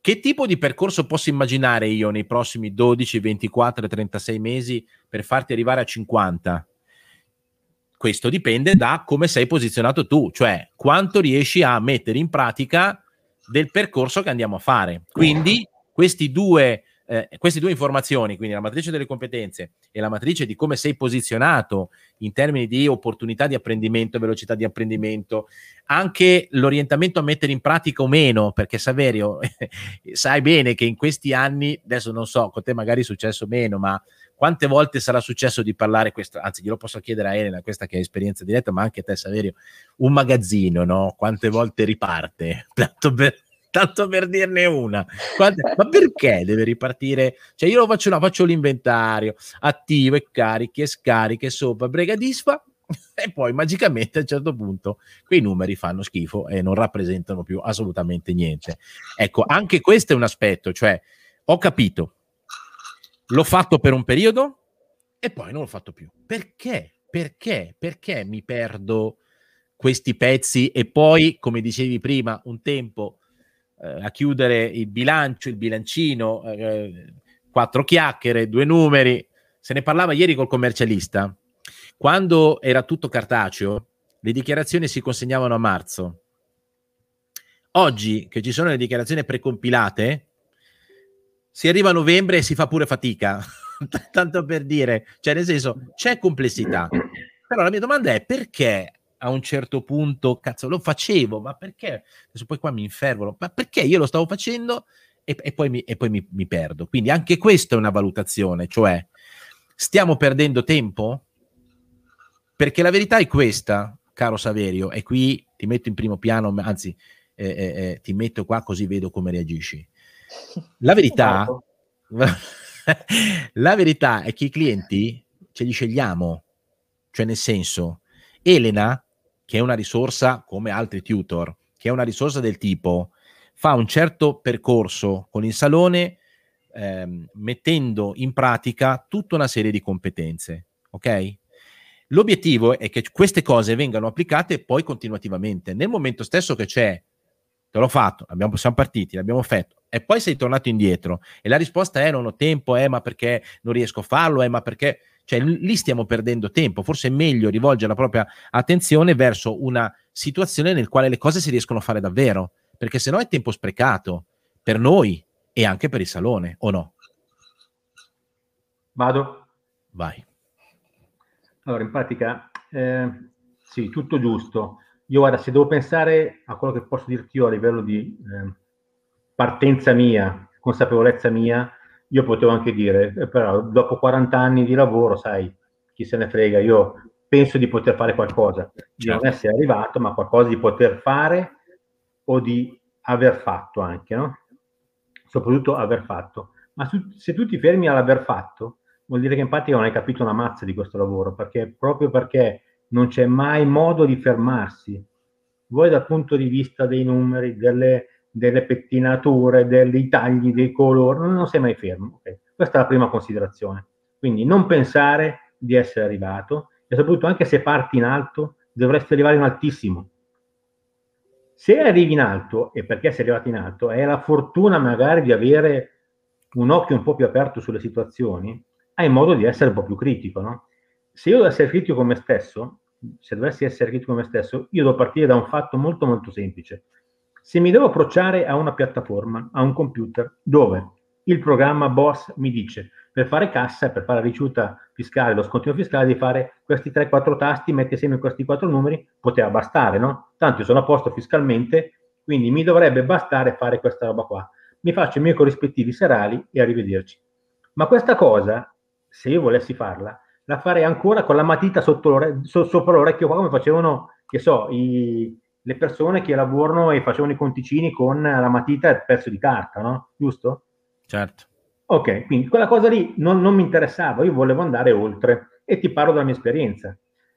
che tipo di percorso posso immaginare io nei prossimi 12, 24, 36 mesi per farti arrivare a 50? Questo dipende da come sei posizionato tu, cioè quanto riesci a mettere in pratica del percorso che andiamo a fare. Quindi questi due eh, queste due informazioni, quindi la matrice delle competenze e la matrice di come sei posizionato in termini di opportunità di apprendimento, velocità di apprendimento, anche l'orientamento a mettere in pratica o meno, perché Saverio, [LAUGHS] sai bene che in questi anni, adesso non so, con te magari è successo meno, ma quante volte sarà successo di parlare questo, anzi glielo posso chiedere a Elena, questa che è esperienza diretta, ma anche a te Saverio, un magazzino, no? Quante volte riparte? [LAUGHS] Tanto per tanto per dirne una. Quante, ma perché deve ripartire? Cioè, io lo faccio, no, faccio l'inventario attivo e cariche, scariche sopra, brega disfa. [LAUGHS] E poi magicamente a un certo punto quei numeri fanno schifo e non rappresentano più assolutamente niente. Ecco, anche questo è un aspetto, cioè ho capito, l'ho fatto per un periodo e poi non l'ho fatto più. Perché? Perché? Perché mi perdo questi pezzi e poi, come dicevi prima, un tempo eh, a chiudere il bilancio, il bilancino, eh, quattro chiacchiere, due numeri. Se ne parlava ieri col commercialista. Quando era tutto cartaceo, le dichiarazioni si consegnavano a marzo. Oggi che ci sono le dichiarazioni precompilate, si arriva a novembre e si fa pure fatica. [LAUGHS] Tanto per dire, cioè nel senso c'è complessità. Però la mia domanda è perché a un certo punto, cazzo, lo facevo, ma perché? Adesso poi qua mi infervolo, ma perché io lo stavo facendo e, e poi, mi, e poi mi, mi, perdo? Quindi anche questa è una valutazione, cioè stiamo perdendo tempo? Perché la verità è questa, caro Saverio, e qui ti metto in primo piano, anzi eh, eh, eh ti metto qua così vedo come reagisci. La verità, [LAUGHS] la verità è che i clienti ce li scegliamo, cioè nel senso, Elena che è una risorsa come altri tutor, che è una risorsa del tipo fa un certo percorso con il salone ehm, mettendo in pratica tutta una serie di competenze, ok? L'obiettivo è che queste cose vengano applicate poi continuativamente. Nel momento stesso che c'è, te l'ho fatto, abbiamo, siamo partiti, l'abbiamo fatto, e poi sei tornato indietro e la risposta è non ho tempo, eh, ma perché non riesco a farlo, eh, ma perché cioè lì stiamo perdendo tempo, forse è meglio rivolgere la propria attenzione verso una situazione nel quale le cose si riescono a fare davvero, perché se no è tempo sprecato per noi e anche per il salone, o no? Vado? Vai. Allora, in pratica, eh, sì, tutto giusto. Io guarda, se devo pensare a quello che posso dirti io a livello di eh, partenza mia, consapevolezza mia, io potevo anche dire, eh, però dopo 40 anni di lavoro, sai, chi se ne frega, io penso di poter fare qualcosa, certo. di non essere arrivato, ma qualcosa di poter fare o di aver fatto anche, no? Soprattutto aver fatto. Ma su, se tu ti fermi all'aver fatto, vuol dire che in pratica non hai capito una mazza di questo lavoro, perché proprio perché non c'è mai modo di fermarsi. Voi dal punto di vista dei numeri, delle, delle pettinature, dei tagli, dei colori, non, non sei mai fermo. Okay? Questa è la prima considerazione. Quindi non pensare di essere arrivato e soprattutto anche se parti in alto dovresti arrivare in altissimo. Se arrivi in alto, e perché sei arrivato in alto, è la fortuna magari di avere un occhio un po' più aperto sulle situazioni, hai modo di essere un po' più critico, no? Se io devo essere critico con me stesso, se dovessi essere critico con me stesso, io devo partire da un fatto molto molto semplice. Se mi devo approcciare a una piattaforma, a un computer, dove il programma Boss mi dice per fare cassa per fare la ricevuta fiscale, lo scontino fiscale, di fare questi 3-4 tasti, metti assieme questi 4 numeri, poteva bastare, no? Tanto io sono a posto fiscalmente, quindi mi dovrebbe bastare fare questa roba qua. Mi faccio i miei corrispettivi serali e arrivederci. Ma questa cosa, se io volessi farla, la farei ancora con la matita sotto l'ore- so- sopra l'orecchio qua, come facevano, che so, i, le persone che lavorano e facevano i conticini con la matita e il pezzo di carta, no? Giusto? Certo. Ok, quindi quella cosa lì non, non mi interessava, io volevo andare oltre e ti parlo della mia esperienza.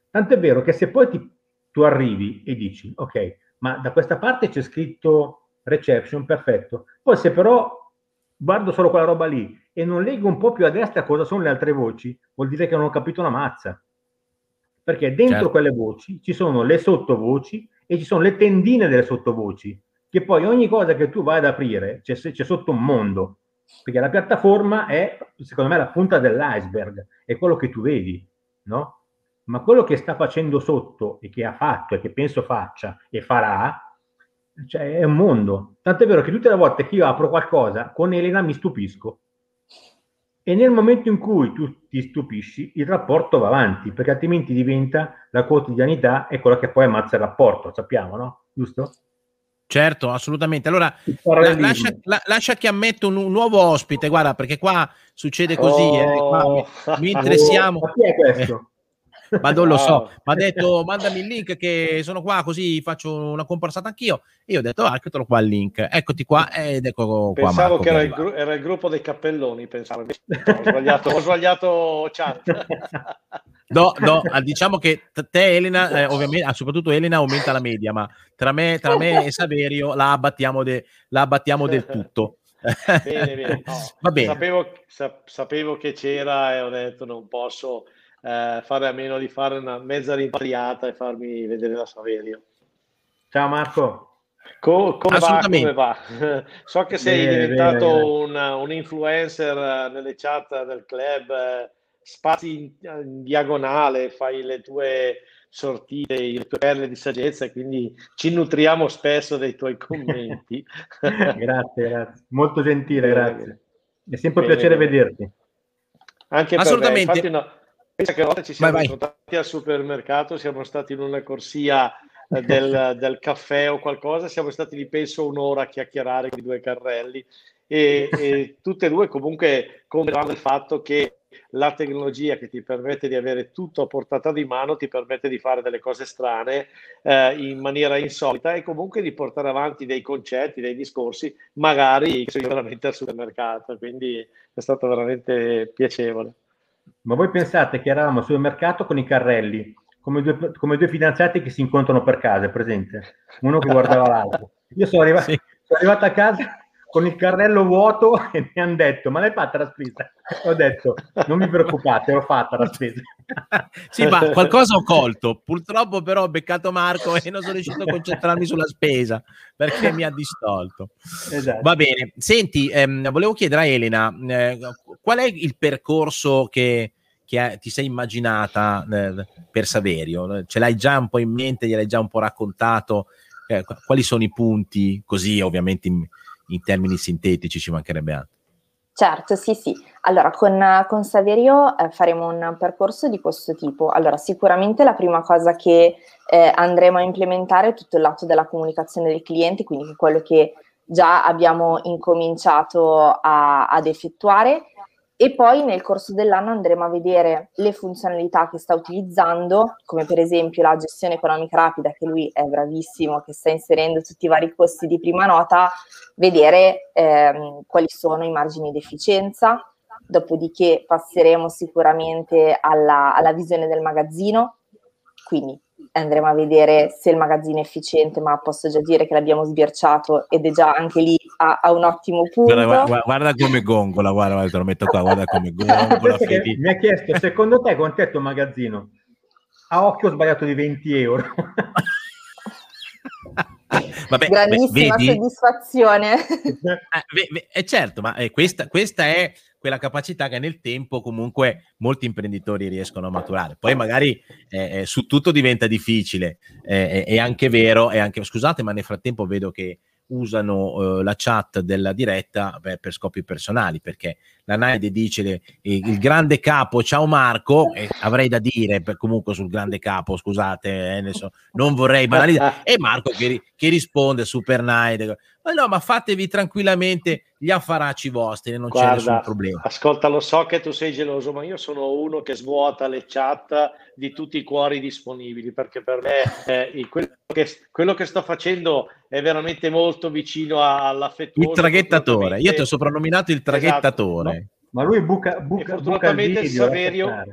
Tanto è vero che se poi ti, tu arrivi e dici, ok, ma da questa parte c'è scritto reception, perfetto. Poi se però guardo solo quella roba lì e non leggo un po' più a destra cosa sono le altre voci, vuol dire che non ho capito una mazza. Perché dentro certo. quelle voci ci sono le sottovoci e ci sono le tendine delle sottovoci, che poi ogni cosa che tu vai ad aprire c'è, c'è sotto un mondo. Perché la piattaforma è, secondo me, la punta dell'iceberg, è quello che tu vedi, no? Ma quello che sta facendo sotto e che ha fatto e che penso faccia e farà, cioè è un mondo. Tanto è vero che tutte le volte che io apro qualcosa con Elena mi stupisco. E nel momento in cui tu ti stupisci, il rapporto va avanti, perché altrimenti diventa la quotidianità e quella che poi ammazza il rapporto, sappiamo, no? Giusto? Certo, assolutamente. Allora, la, lascia, la, lascia, che ammetto un, un, nuovo ospite, guarda, perché qua succede così. Oh, eh, qua, mentre [LAUGHS] oh, siamo... Ma chi è questo? Eh, ma non lo so, mi ha detto mandami il link che sono qua così faccio una comparsata anch'io. Io ho detto ah, eccolo qua il link, eccoti qua ed ecco qua. Pensavo Marco, che era il, gru- era il, gruppo dei cappelloni, pensavo. ho sbagliato, ho sbagliato chat. [LAUGHS] No, no, ah, diciamo che te Elena, eh, ovviamente, ah, soprattutto Elena aumenta la media, ma tra me, tra me e Saverio la abbattiamo, de, la abbattiamo del tutto. bene, bene. [LAUGHS] No, Va bene. Sapevo, sa- sapevo, che c'era e ho detto non posso eh, fare a meno di fare una mezza rimpatriata e farmi vedere da Saverio. Ciao Marco. Co- come, va, come va? [LAUGHS] so che sei bene, diventato bene, un, un, influencer eh, nelle chat del club, eh, spazi in, in, diagonale, fai le tue sortite, le tue perle di saggezza e quindi ci nutriamo spesso dei tuoi [LAUGHS] commenti. grazie, grazie. Molto gentile, grazie. È sempre un piacere vederti. Anche Assolutamente. Per me. Infatti, no, Pensa che una volta ci siamo vai, incontrati al supermercato, siamo stati in una corsia eh, del, [LAUGHS] del, caffè o qualcosa, siamo stati lì penso un'ora a chiacchierare con i due carrelli e, e [LAUGHS] tutte e due comunque convenivano il fatto che la tecnologia che ti permette di avere tutto a portata di mano ti permette di fare delle cose strane eh, in maniera insolita e comunque di portare avanti dei concetti, dei discorsi, magari che sono veramente al supermercato. Quindi è stato veramente piacevole. Ma voi pensate che eravamo sul mercato con i carrelli, come due, come due fidanzati che si incontrano per casa, presente? Uno che guardava l'altro. Io sono, arriva- sì. sono arrivato a casa con il carrello vuoto [LAUGHS] e mi hanno detto ma l'hai fatta la spesa? Ho detto non mi preoccupate, l'ho fatta la spesa. [LAUGHS] sì, ma qualcosa ho colto. Purtroppo però ho beccato Marco e non sono riuscito a concentrarmi sulla spesa perché mi ha distolto. Esatto. Va bene. Senti, ehm, volevo chiedere a Elena eh, qual è il percorso che, che ti sei immaginata eh, per Saverio? Ce l'hai già un po' in mente, gliel'hai già un po' raccontato? Eh, quali sono i punti? Così ovviamente in, in termini sintetici ci mancherebbe altro. Certo, sì, sì. Allora, con, con Saverio eh, faremo un percorso di questo tipo. Allora, sicuramente la prima cosa che eh, andremo a implementare è tutto il lato della comunicazione del cliente, quindi quello che già abbiamo incominciato a, ad effettuare e poi nel corso dell'anno andremo a vedere le funzionalità che sta utilizzando, come per esempio la gestione economica rapida, che lui è bravissimo, che sta inserendo tutti i vari costi di prima nota, vedere ehm, quali sono i margini di efficienza, dopodiché passeremo sicuramente alla, alla visione del magazzino, quindi andremo a vedere se il magazzino è efficiente, ma posso già dire che l'abbiamo sbirciato ed è già anche lì ha, ha un ottimo punto. Guarda, guarda, guarda come gongola, guarda, guarda, te lo metto qua, guarda come [LAUGHS] gongola. mi ha chiesto, secondo te, quanto è il tuo magazzino? A occhio ho sbagliato di 20 euro. [LAUGHS] Vabbè, Grandissima beh, soddisfazione. Eh, eh, certo, ma eh, questa, questa è quella capacità che nel tempo comunque molti imprenditori riescono a maturare. Poi magari eh, eh su tutto diventa difficile, eh, è anche vero, è anche, scusate, ma nel frattempo vedo che usano eh, la chat della diretta beh, per scopi personali, perché la Naide dice le, il, grande capo, ciao Marco, e avrei da dire per, comunque sul grande capo, scusate, eh, so, non vorrei banalizzare, e Marco che, che risponde, super Naide, ma no, ma fatevi tranquillamente gli affaracci vostri, non Guarda, c'è nessun problema. Ascolta, lo so che tu sei geloso, ma io sono uno che svuota le chat di tutti i cuori disponibili, perché per me eh, quello, che, quello, che, sto facendo è veramente molto vicino all'affettuoso. Il traghettatore, io ti ho soprannominato il traghettatore. Esatto, no? Ma lui buca, buca, fortunatamente buca il video, Saverio,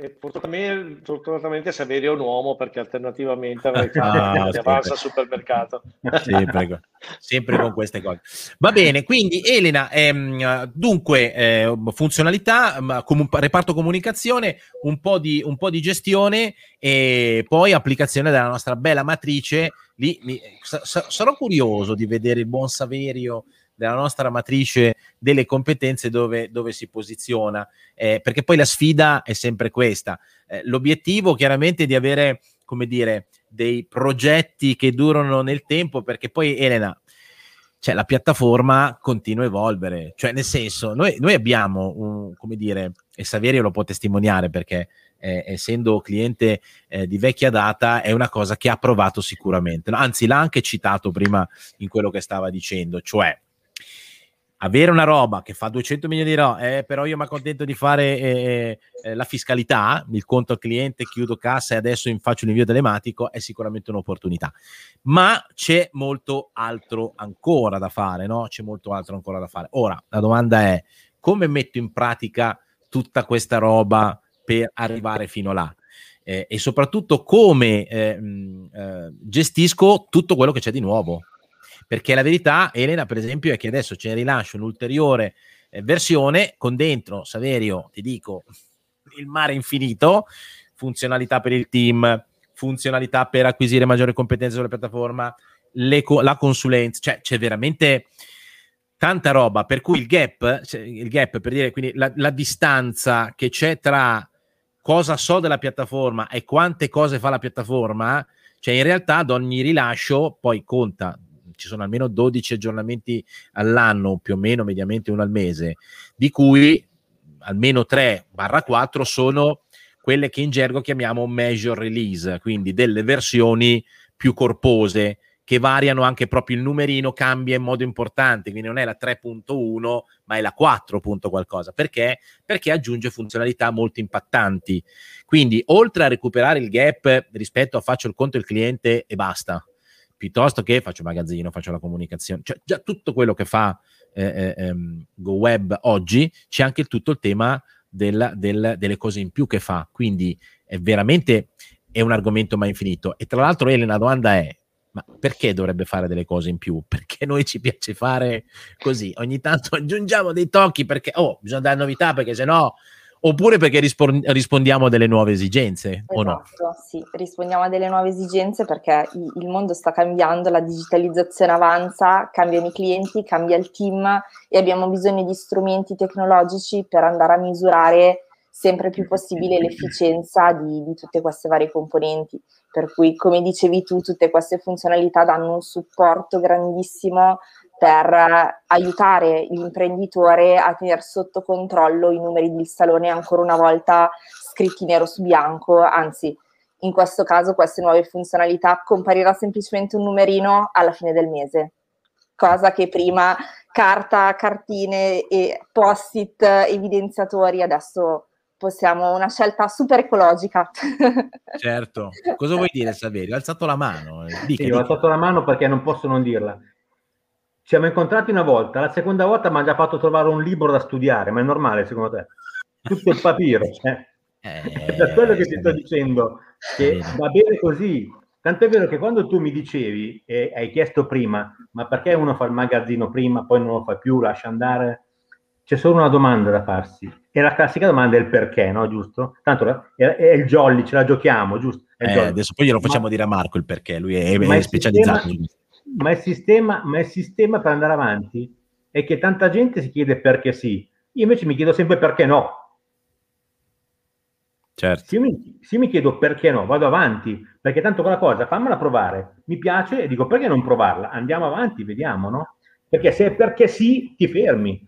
e fortunatamente, fortunatamente Saverio è un uomo perché alternativamente avrei [LAUGHS] fatto ah, avanza al supermercato. [LAUGHS] Sempre, sempre, con queste cose. Va bene, quindi Elena, ehm, dunque eh, funzionalità, com- reparto comunicazione, un po, di, un po' di gestione e poi applicazione della nostra bella matrice. Lì, mi, sa- sarò curioso di vedere il buon Saverio della nostra matrice delle competenze dove, dove si posiziona, eh, perché poi la sfida è sempre questa. Eh, l'obiettivo chiaramente è di avere, come dire, dei progetti che durano nel tempo, perché poi Elena, cioè la piattaforma continua a evolvere, cioè nel senso, noi, noi abbiamo, un, come dire, e Saverio lo può testimoniare perché eh, essendo cliente eh, di vecchia data è una cosa che ha provato sicuramente, anzi l'ha anche citato prima in quello che stava dicendo, cioè avere una roba che fa 200 milioni di euro, eh, però io mi accontento di fare eh, eh, la fiscalità, il conto al cliente, chiudo cassa e adesso faccio l'invio telematico, è sicuramente un'opportunità. Ma c'è molto altro ancora da fare, no? C'è molto altro ancora da fare. Ora, la domanda è, come metto in pratica tutta questa roba per arrivare fino là? Eh, e soprattutto come eh, eh, gestisco tutto quello che c'è di nuovo perché la verità, Elena, per esempio, è che adesso ce ne rilascio un'ulteriore eh, versione con dentro, Saverio, ti dico, il mare infinito, funzionalità per il team, funzionalità per acquisire maggiore competenza sulla piattaforma, le, la consulenza, cioè c'è veramente tanta roba, per cui il gap, cioè, il gap per dire quindi la, la distanza che c'è tra cosa so della piattaforma e quante cose fa la piattaforma, cioè in realtà ad ogni rilascio poi conta ci sono almeno 12 aggiornamenti all'anno, più o meno mediamente uno al mese, di cui almeno 3-4 sono quelle che in gergo chiamiamo major release, quindi delle versioni più corpose che variano anche proprio il numerino, cambia in modo importante, quindi non è la 3.1 ma è la 4. qualcosa, perché? Perché aggiunge funzionalità molto impattanti. Quindi oltre a recuperare il gap rispetto a faccio il conto del cliente e basta, piuttosto che faccio magazzino, faccio la comunicazione, cioè già tutto quello che fa eh, eh, ehm, GoWeb oggi, c'è anche tutto il tema del, del, delle cose in più che fa, quindi è veramente è un argomento mai infinito. E tra l'altro, Elena, la domanda è, ma perché dovrebbe fare delle cose in più? Perché noi ci piace fare così, ogni tanto aggiungiamo dei tocchi perché, oh, bisogna dare novità perché se no oppure perché rispon- rispondiamo a delle nuove esigenze esatto, o no? Esatto, sì, rispondiamo a delle nuove esigenze perché il mondo sta cambiando, la digitalizzazione avanza, cambiano i clienti, cambia il team e abbiamo bisogno di strumenti tecnologici per andare a misurare sempre più possibile l'efficienza di, di tutte queste varie componenti. Per cui, come dicevi tu, tutte queste funzionalità danno un supporto grandissimo per aiutare l'imprenditore a tenere sotto controllo i numeri del salone ancora una volta scritti nero su bianco, anzi in questo caso queste nuove funzionalità comparirà semplicemente un numerino alla fine del mese, cosa che prima carta, cartine e post-it evidenziatori adesso possiamo una scelta super ecologica. [LAUGHS] Certo, cosa vuoi dire Saverio? Hai alzato la mano. Dica, sì, ho alzato la mano perché non posso non dirla ci siamo incontrati una volta, la seconda volta mi ha già fatto trovare un libro da studiare, ma è normale secondo te? Tutto il papiro, cioè. [LAUGHS] Eh, per quello che ti sto dicendo, che va bene così, Tanto è vero che quando tu mi dicevi e hai chiesto prima, ma perché uno fa il magazzino prima, poi non lo fa più, lascia andare? C'è solo una domanda da farsi. E la classica domanda è il perché, no? Giusto? Tanto è, è il jolly, ce la giochiamo, giusto? Eh, adesso poi glielo facciamo ma, dire a Marco il perché, lui è, è specializzato. Sistema, ma, il sistema, ma il sistema per andare avanti è che tanta gente si chiede perché sì. Io invece mi chiedo sempre perché no. Certo. Se, io mi, se mi chiedo perché no, vado avanti, perché tanto quella cosa, fammela provare, mi piace e dico perché non provarla? Andiamo avanti, vediamo, no? Perché se è perché sì, ti fermi.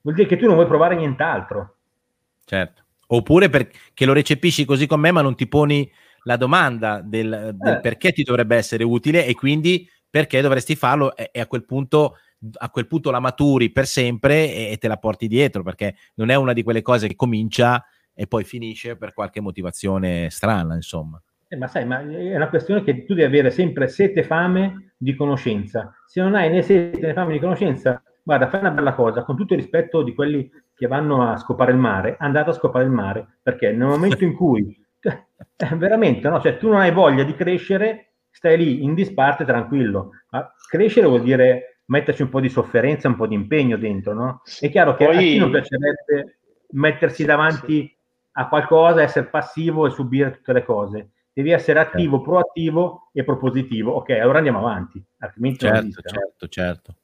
Vuol dire che tu non vuoi provare nient'altro. Certo. Oppure perché lo recepisci così con me, ma non ti poni la domanda del, del eh. perché ti dovrebbe essere utile e quindi perché dovresti farlo e, e a quel punto a quel punto la maturi per sempre e, e te la porti dietro perché non è una di quelle cose che comincia e poi finisce per qualche motivazione strana, insomma. Eh, ma sai, ma è una questione che tu devi avere sempre sete fame di conoscenza. Se non hai né sete né fame di conoscenza, guarda, fai una bella cosa, con tutto il rispetto di quelli che vanno a scopare il mare, andate a scopare il mare, perché nel momento in cui [LAUGHS] [LAUGHS] veramente, no? Cioè, tu non hai voglia di crescere, stai lì in disparte tranquillo. Ma crescere vuol dire metterci un po' di sofferenza, un po' di impegno dentro, no? È chiaro che Poi... a chi non piacerebbe mettersi davanti a qualcosa, essere passivo e subire tutte le cose. Devi essere certo. attivo, certo. proattivo e propositivo. Ok, allora andiamo avanti, altrimenti certo, non esiste, certo, no? certo.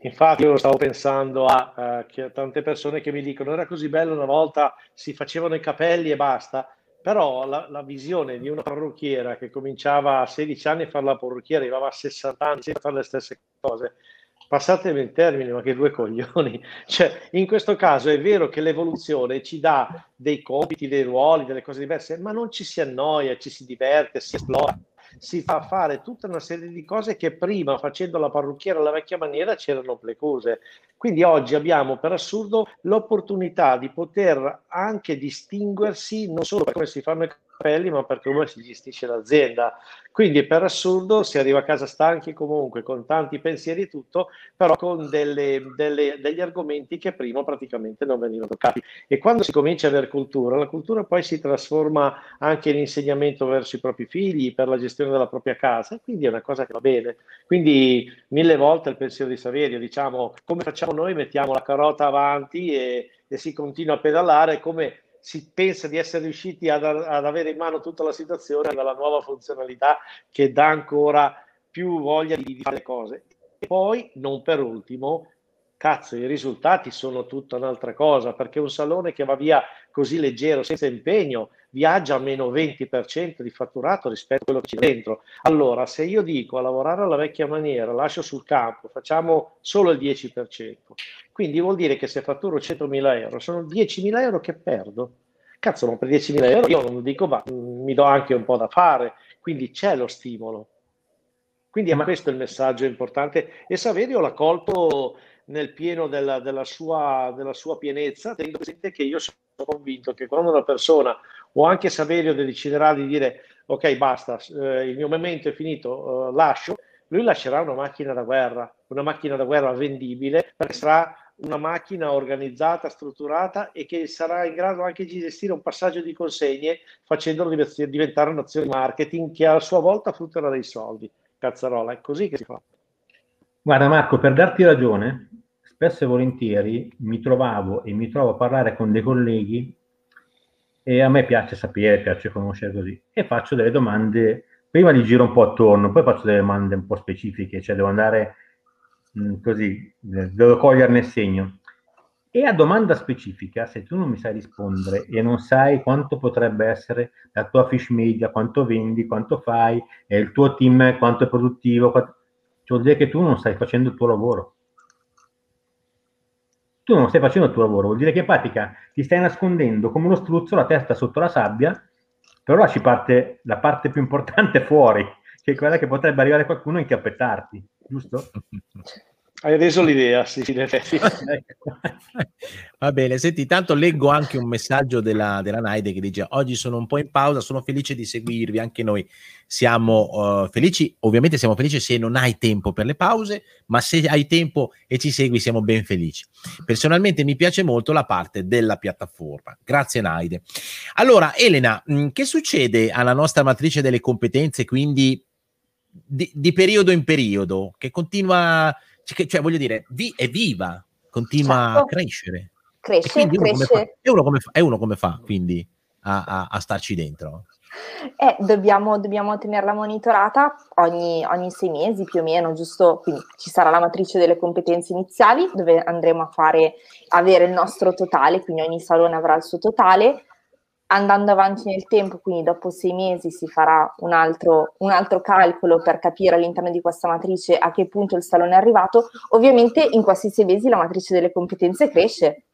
Infatti io stavo pensando a, uh, a tante persone che mi dicono era così bello una volta si facevano i capelli e basta, però la, la, visione di una parrucchiera che cominciava a 16 anni a fare la parrucchiera, arrivava a 60 anni a fare le stesse cose, passatemi il termine, ma che due coglioni. [LAUGHS] Cioè, in questo caso è vero che l'evoluzione ci dà dei compiti, dei ruoli, delle cose diverse, ma non ci si annoia, ci si diverte, si esplora, si fa fare tutta una serie di cose che prima, facendo la parrucchiera alla vecchia maniera, c'erano plecose. Quindi oggi abbiamo per assurdo l'opportunità di poter anche distinguersi non solo per come si fanno i capelli, ma per come si gestisce l'azienda. Quindi per assurdo si arriva a casa stanchi comunque, con tanti pensieri e tutto, però con delle, delle, degli argomenti che prima praticamente non venivano toccati. E quando si comincia a avere cultura, la cultura poi si trasforma anche in insegnamento verso i propri figli, per la gestione della propria casa, quindi è una cosa che va bene. Quindi mille volte il pensiero di Saverio, diciamo, come facciamo noi, mettiamo la carota avanti e, e si continua a pedalare, come si pensa di essere riusciti ad, ad, avere in mano tutta la situazione dalla nuova funzionalità che dà ancora più voglia di, di fare le cose. E poi, non per ultimo, cazzo, i risultati sono tutta un'altra cosa, perché un salone che va via così leggero, senza impegno, viaggia a meno 20% di fatturato rispetto a quello che c'è dentro. Allora, se io dico a lavorare alla vecchia maniera, lascio sul campo, facciamo solo il 10%, quindi vuol dire che se fatturo 100.000 euro, sono 10.000 euro che perdo. Cazzo, ma per 10.000 euro io non dico, ma mi do anche un po' da fare, quindi c'è lo stimolo. Quindi è ma... questo il messaggio importante e Saverio l'ha colto nel pieno della, della, sua, della sua pienezza, tenendo presente che io sono convinto che quando una persona o anche Saverio deciderà di dire ok basta, eh, il mio momento è finito, eh, lascio, lui lascerà una macchina da guerra, una macchina da guerra vendibile, perché sarà una macchina organizzata, strutturata e che sarà in grado anche di gestire un passaggio di consegne facendolo diventare un'azione di marketing che a sua volta frutterà dei soldi. Cazzarola, è così che si fa. Guarda Marco, per darti ragione, spesso e volentieri mi trovavo e mi trovo a parlare con dei colleghi e a me piace sapere, piace conoscere così e faccio delle domande, prima li giro un po' attorno, poi faccio delle domande un po' specifiche, cioè devo andare mm, così, devo coglierne il segno. E a domanda specifica, se tu non mi sai rispondere e non sai quanto potrebbe essere la tua fish media, quanto vendi, quanto fai, il tuo team quanto è produttivo, quanto... cioè vuol dire che tu non stai facendo il tuo lavoro tu non stai facendo il tuo lavoro, vuol dire che in pratica ti stai nascondendo come uno struzzo la testa sotto la sabbia, però ci parte la parte più importante [LAUGHS] fuori, che è quella che potrebbe arrivare qualcuno a inchiappettarti, giusto? Hai reso l'idea, sì, in effetti. [LAUGHS] Va bene, senti, tanto leggo anche un messaggio della, della Naide che dice oggi sono un po' in pausa, sono felice di seguirvi, anche noi siamo uh, felici, ovviamente siamo felici se non hai tempo per le pause, ma se hai tempo e ci segui siamo ben felici. Personalmente mi piace molto la parte della piattaforma. Grazie Naide. Allora, Elena, mh, mm, che succede alla nostra matrice delle competenze, quindi di, di periodo in periodo, che continua cioè, cioè voglio dire, vi, è viva, continua certo. a crescere. Cresce, uno cresce. Fa, e, uno come fa, uno come fa quindi a, a, a starci dentro? Eh, dobbiamo, dobbiamo, tenerla monitorata ogni, ogni, sei mesi più o meno, giusto? Quindi ci sarà la matrice delle competenze iniziali dove andremo a fare, avere il nostro totale, quindi ogni salone avrà il suo totale andando avanti nel tempo, quindi dopo sei mesi si farà un altro, un altro, calcolo per capire all'interno di questa matrice a che punto il salone è arrivato, ovviamente in questi sei mesi la matrice delle competenze cresce,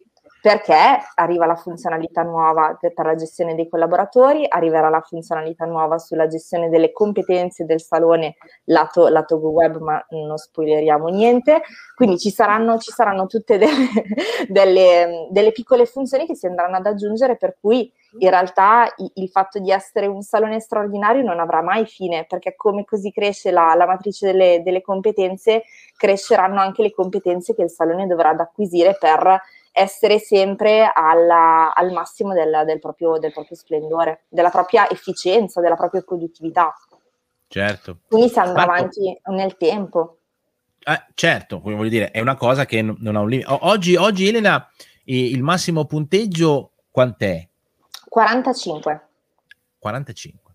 perché arriva la funzionalità nuova per la gestione dei collaboratori, arriverà la funzionalità nuova sulla gestione delle competenze del salone lato, lato web, ma non spoileriamo niente. Quindi ci saranno, ci saranno tutte delle, [LAUGHS] delle, delle, piccole funzioni che si andranno ad aggiungere, per cui in realtà il, il, fatto di essere un salone straordinario non avrà mai fine, perché come così cresce la, la matrice delle, delle competenze, cresceranno anche le competenze che il salone dovrà acquisire per essere sempre alla, al massimo del, del, proprio, del, proprio, splendore, della propria efficienza, della propria produttività. Certo. Quindi si andrà Marco, avanti nel tempo. Eh, certo, voglio dire, è una cosa che non ha un limite. Oggi, oggi, Elena, il massimo punteggio quant'è? 45. 45.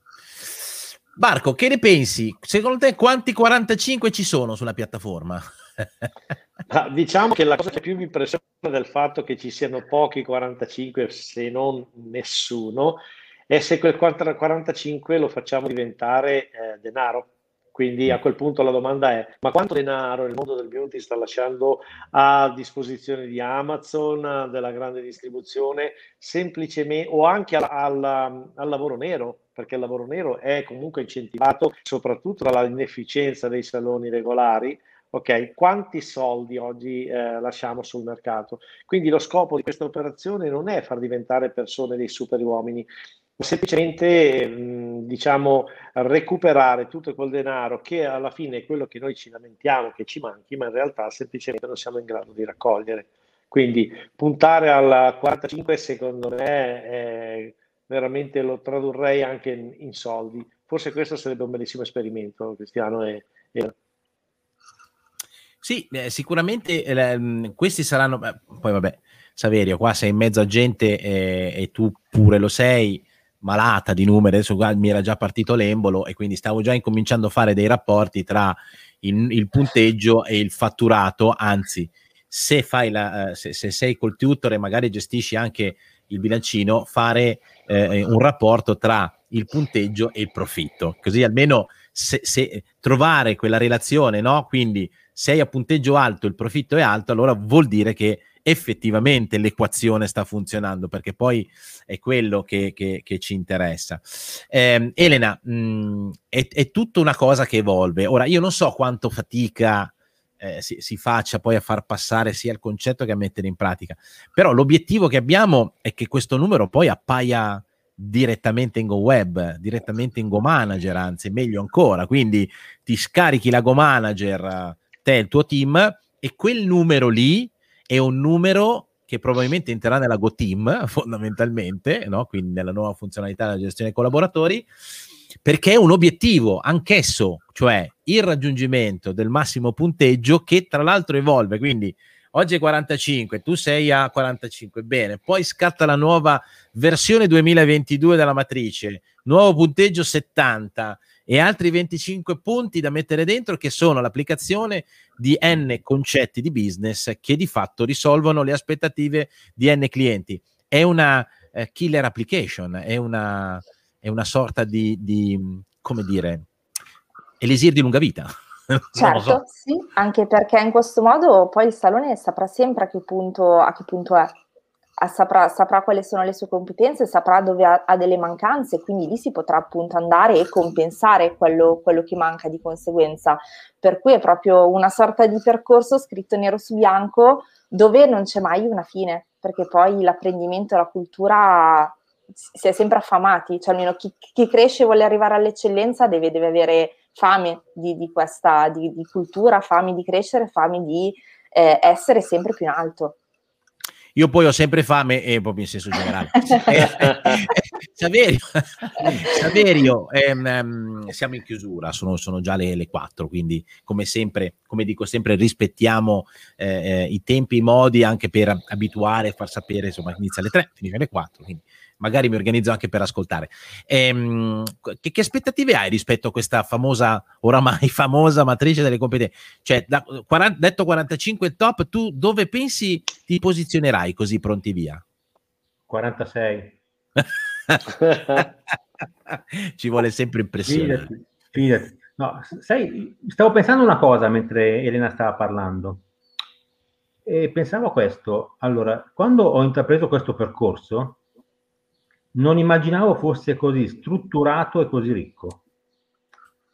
Marco, che ne pensi? Secondo te quanti 45 ci sono sulla piattaforma? Ah, diciamo che la cosa che più mi impressiona del fatto che ci siano pochi 45, se non nessuno, è se quel 45 lo facciamo diventare eh, denaro. Quindi a quel punto la domanda è: ma quanto denaro il mondo del beauty sta lasciando a disposizione di Amazon, della grande distribuzione, semplicemente o anche al, al, al lavoro nero? Perché il lavoro nero è comunque incentivato soprattutto dalla inefficienza dei saloni regolari Ok, quanti soldi oggi eh, lasciamo sul mercato? Quindi lo scopo di questa operazione non è far diventare persone dei super uomini, ma semplicemente mh, diciamo recuperare tutto quel denaro che alla fine è quello che noi ci lamentiamo che ci manchi, ma in realtà semplicemente non siamo in grado di raccogliere. Quindi puntare al 45 secondo me è, veramente lo tradurrei anche in, in, soldi. Forse questo sarebbe un bellissimo esperimento, Cristiano e, e sì, eh, sicuramente eh, questi saranno. Beh, poi vabbè, Saverio, qua sei in mezzo a gente eh, e tu pure lo sei, malata di numeri. Adesso qua mi era già partito l'embolo e quindi stavo già incominciando a fare dei rapporti tra il, il punteggio e il fatturato. Anzi, se, fai la, eh, se, se sei col tutor e magari gestisci anche il bilancino, fare eh, un rapporto tra il punteggio e il profitto, così almeno se, se trovare quella relazione, no? Quindi se hai a punteggio alto il profitto è alto, allora vuol dire che effettivamente l'equazione sta funzionando, perché poi è quello che, che, che ci interessa. Eh, Elena, mh, mm, è, è, tutta una cosa che evolve. Ora, io non so quanto fatica eh, si, si, faccia poi a far passare sia il concetto che a mettere in pratica, però l'obiettivo che abbiamo è che questo numero poi appaia direttamente in Go Web, direttamente in Go Manager, anzi meglio ancora, quindi ti scarichi la Go Manager te il tuo team e quel numero lì è un numero che probabilmente entrerà nella Go Team [LAUGHS] fondamentalmente, no? quindi nella nuova funzionalità della gestione dei collaboratori, perché è un obiettivo anch'esso, cioè il raggiungimento del massimo punteggio che tra l'altro evolve, quindi oggi è 45, tu sei a 45, bene, poi scatta la nuova versione 2022 della matrice, nuovo punteggio 70, e altri 25 punti da mettere dentro che sono l'applicazione di N concetti di business che di fatto risolvono le aspettative di N clienti. È una eh, killer application, è una, è una sorta di, di, come dire, elisir di lunga vita. [LAUGHS] Certo, so. sì, anche perché in questo modo poi il salone saprà sempre a che punto, a che punto è saprà, saprà, quali sono le sue competenze, saprà dove ha, ha, delle mancanze, quindi lì si potrà appunto andare e compensare quello, quello, che manca di conseguenza. Per cui è proprio una sorta di percorso scritto nero su bianco dove non c'è mai una fine, perché poi l'apprendimento e la cultura si è sempre affamati, cioè almeno chi, chi cresce e vuole arrivare all'eccellenza deve, deve avere fame di, di questa di, di, cultura, fame di crescere, fame di eh, essere sempre più in alto. Io poi ho sempre fame, e proprio in senso generale. [LAUGHS] eh, Saverio, Saverio ehm, ehm, siamo in chiusura, sono, sono già le, le 4, quindi come sempre, come dico sempre, rispettiamo eh, eh, i tempi, i modi anche per abituare, far sapere, insomma, inizia alle 3, finisce alle 4, quindi magari mi organizzo anche per ascoltare. Ehm, che, che, aspettative hai rispetto a questa famosa, oramai [LAUGHS] famosa matrice delle competenze? Cioè, da, 40, detto 45 top, tu dove pensi ti posizionerai così pronti via? 46. [LAUGHS] Ci vuole sempre impressione. Fidati, fidati. No, sai, stavo pensando una cosa mentre Elena stava parlando. E pensavo a questo. Allora, quando ho intrapreso questo percorso, non immaginavo fosse così strutturato e così ricco.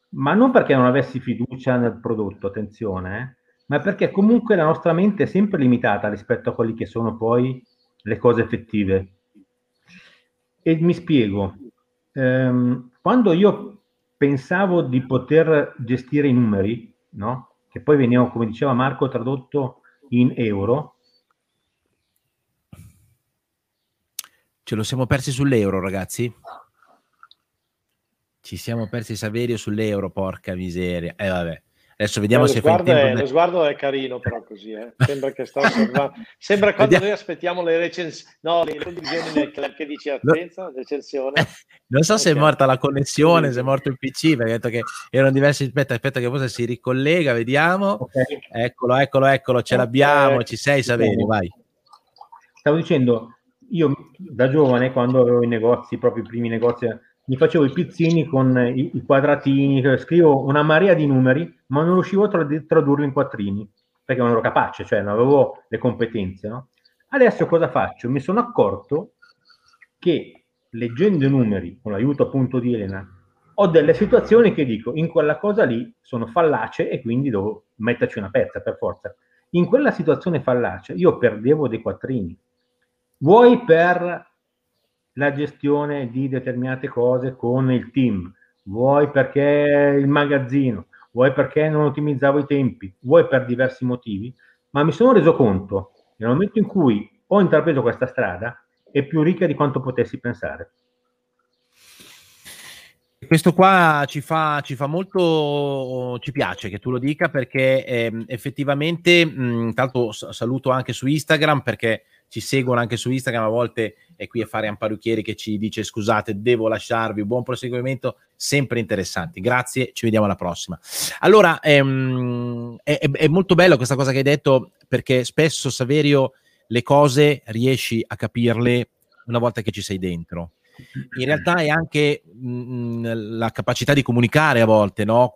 Ma non perché non avessi fiducia nel prodotto, attenzione, eh, ma perché comunque la nostra mente è sempre limitata rispetto a quelli che sono poi le cose effettive. E mi spiego, ehm, quando io pensavo di poter gestire i numeri, no? che poi venivano, come diceva Marco, tradotto in euro, Ce lo siamo persi sull'euro, ragazzi? Ci siamo persi Saverio sull'euro, porca miseria. Eh vabbè. Adesso vediamo se sguardo è, Lo sguardo è carino, però così, eh. Sembra che sta osservando. [LAUGHS] Sembra quando noi aspettiamo le recensioni, no, le condivisioni nel club che dice attenza, recensione. [LAUGHS] non so okay. se è morta la connessione, se è morto il PC, perché ho detto che erano diversi. Aspetta, aspetta che forse si ricollega, vediamo. Okay. Eccolo, eccolo, eccolo, ce l'abbiamo, ci sei Saverio, vai. Stavo dicendo, io da giovane, quando avevo i negozi, proprio i primi negozi, mi facevo i pizzini con i, i quadratini, scrivo una marea di numeri, ma non riuscivo a tradurli in quattrini, perché non ero capace, cioè non avevo le competenze. No? Adesso cosa faccio? Mi sono accorto che leggendo i numeri, con l'aiuto appunto di Elena, ho delle situazioni che dico, in quella cosa lì sono fallace e quindi devo metterci una pezza per forza. In quella situazione fallace io perdevo dei quattrini vuoi per la gestione di determinate cose con il team, vuoi perché il magazzino, vuoi perché non ottimizzavo i tempi, vuoi per diversi motivi, ma mi sono reso conto nel momento in cui ho intrapreso questa strada è più ricca di quanto potessi pensare. Questo qua ci fa, ci fa, molto, ci piace che tu lo dica perché eh, effettivamente, mh, tanto saluto anche su Instagram perché ci seguono anche su Instagram, a volte è qui a fare un che ci dice scusate, devo lasciarvi, buon proseguimento, sempre interessanti. Grazie, ci vediamo alla prossima. Allora, ehm, è, è, molto bello questa cosa che hai detto perché spesso, Saverio, le cose riesci a capirle una volta che ci sei dentro. In realtà è anche mh, la capacità di comunicare a volte, no?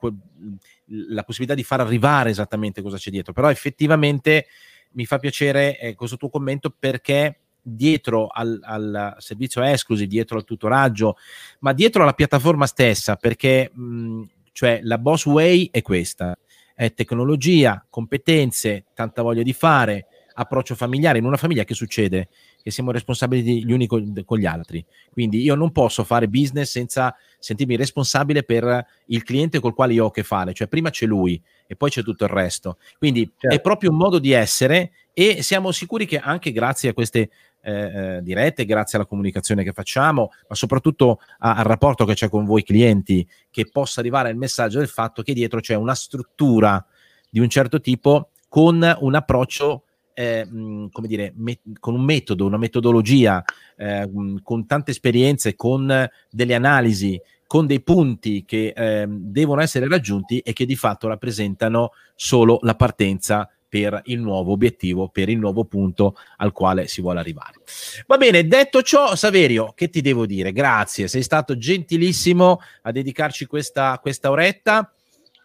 la possibilità di far arrivare esattamente cosa c'è dietro, però effettivamente mi fa piacere eh, questo tuo commento perché dietro al, al, servizio exclusive, dietro al tutoraggio, ma dietro alla piattaforma stessa, perché mh, cioè la Boss Way è questa, è tecnologia, competenze, tanta voglia di fare, approccio familiare. In una famiglia che succede? Che siamo responsabili gli uni con, con gli altri. Quindi io non posso fare business senza sentirmi responsabile per il cliente col quale io ho a che fare. Cioè prima c'è lui e poi c'è tutto il resto. Quindi certo. è proprio un modo di essere e siamo sicuri che anche grazie a queste eh, eh dirette, grazie alla comunicazione che facciamo, ma soprattutto a, al rapporto che c'è con voi clienti, che possa arrivare il messaggio del fatto che dietro c'è una struttura di un certo tipo con un approccio eh, come dire, me- con un metodo, una metodologia, eh, con tante esperienze, con delle analisi, con dei punti che eh, devono essere raggiunti e che di fatto rappresentano solo la partenza per il nuovo obiettivo, per il nuovo punto al quale si vuole arrivare. Va bene, detto ciò, Saverio, che ti devo dire? Grazie, sei stato gentilissimo a dedicarci questa, questa oretta.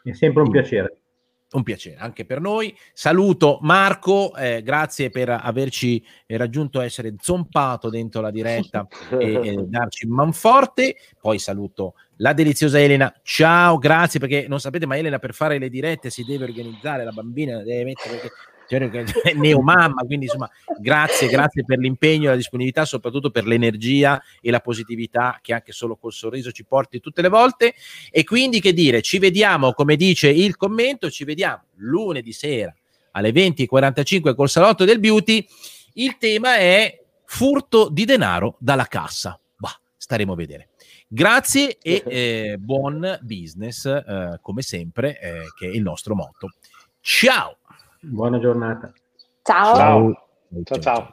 È sempre un piacere. Un piacere anche per noi. Saluto Marco, eh, grazie per averci raggiunto, essere zompato dentro la diretta [LAUGHS] e, e, darci manforte. Poi saluto la deliziosa Elena. Ciao, grazie perché non sapete, ma Elena per fare le dirette si deve organizzare, la bambina deve mettere perché è [LAUGHS] neomamma, quindi insomma grazie, grazie per l'impegno e la disponibilità, soprattutto per l'energia e la positività che anche solo col sorriso ci porti tutte le volte. E quindi che dire, ci vediamo, come dice il commento, ci vediamo lunedì sera alle 20.45 col salotto del beauty. Il tema è furto di denaro dalla cassa. Bah, staremo a vedere. Grazie e eh, buon business, eh, come sempre, eh, che è il nostro motto. Ciao! Buona giornata. Ciao. Ciao. ciao. ciao. ciao.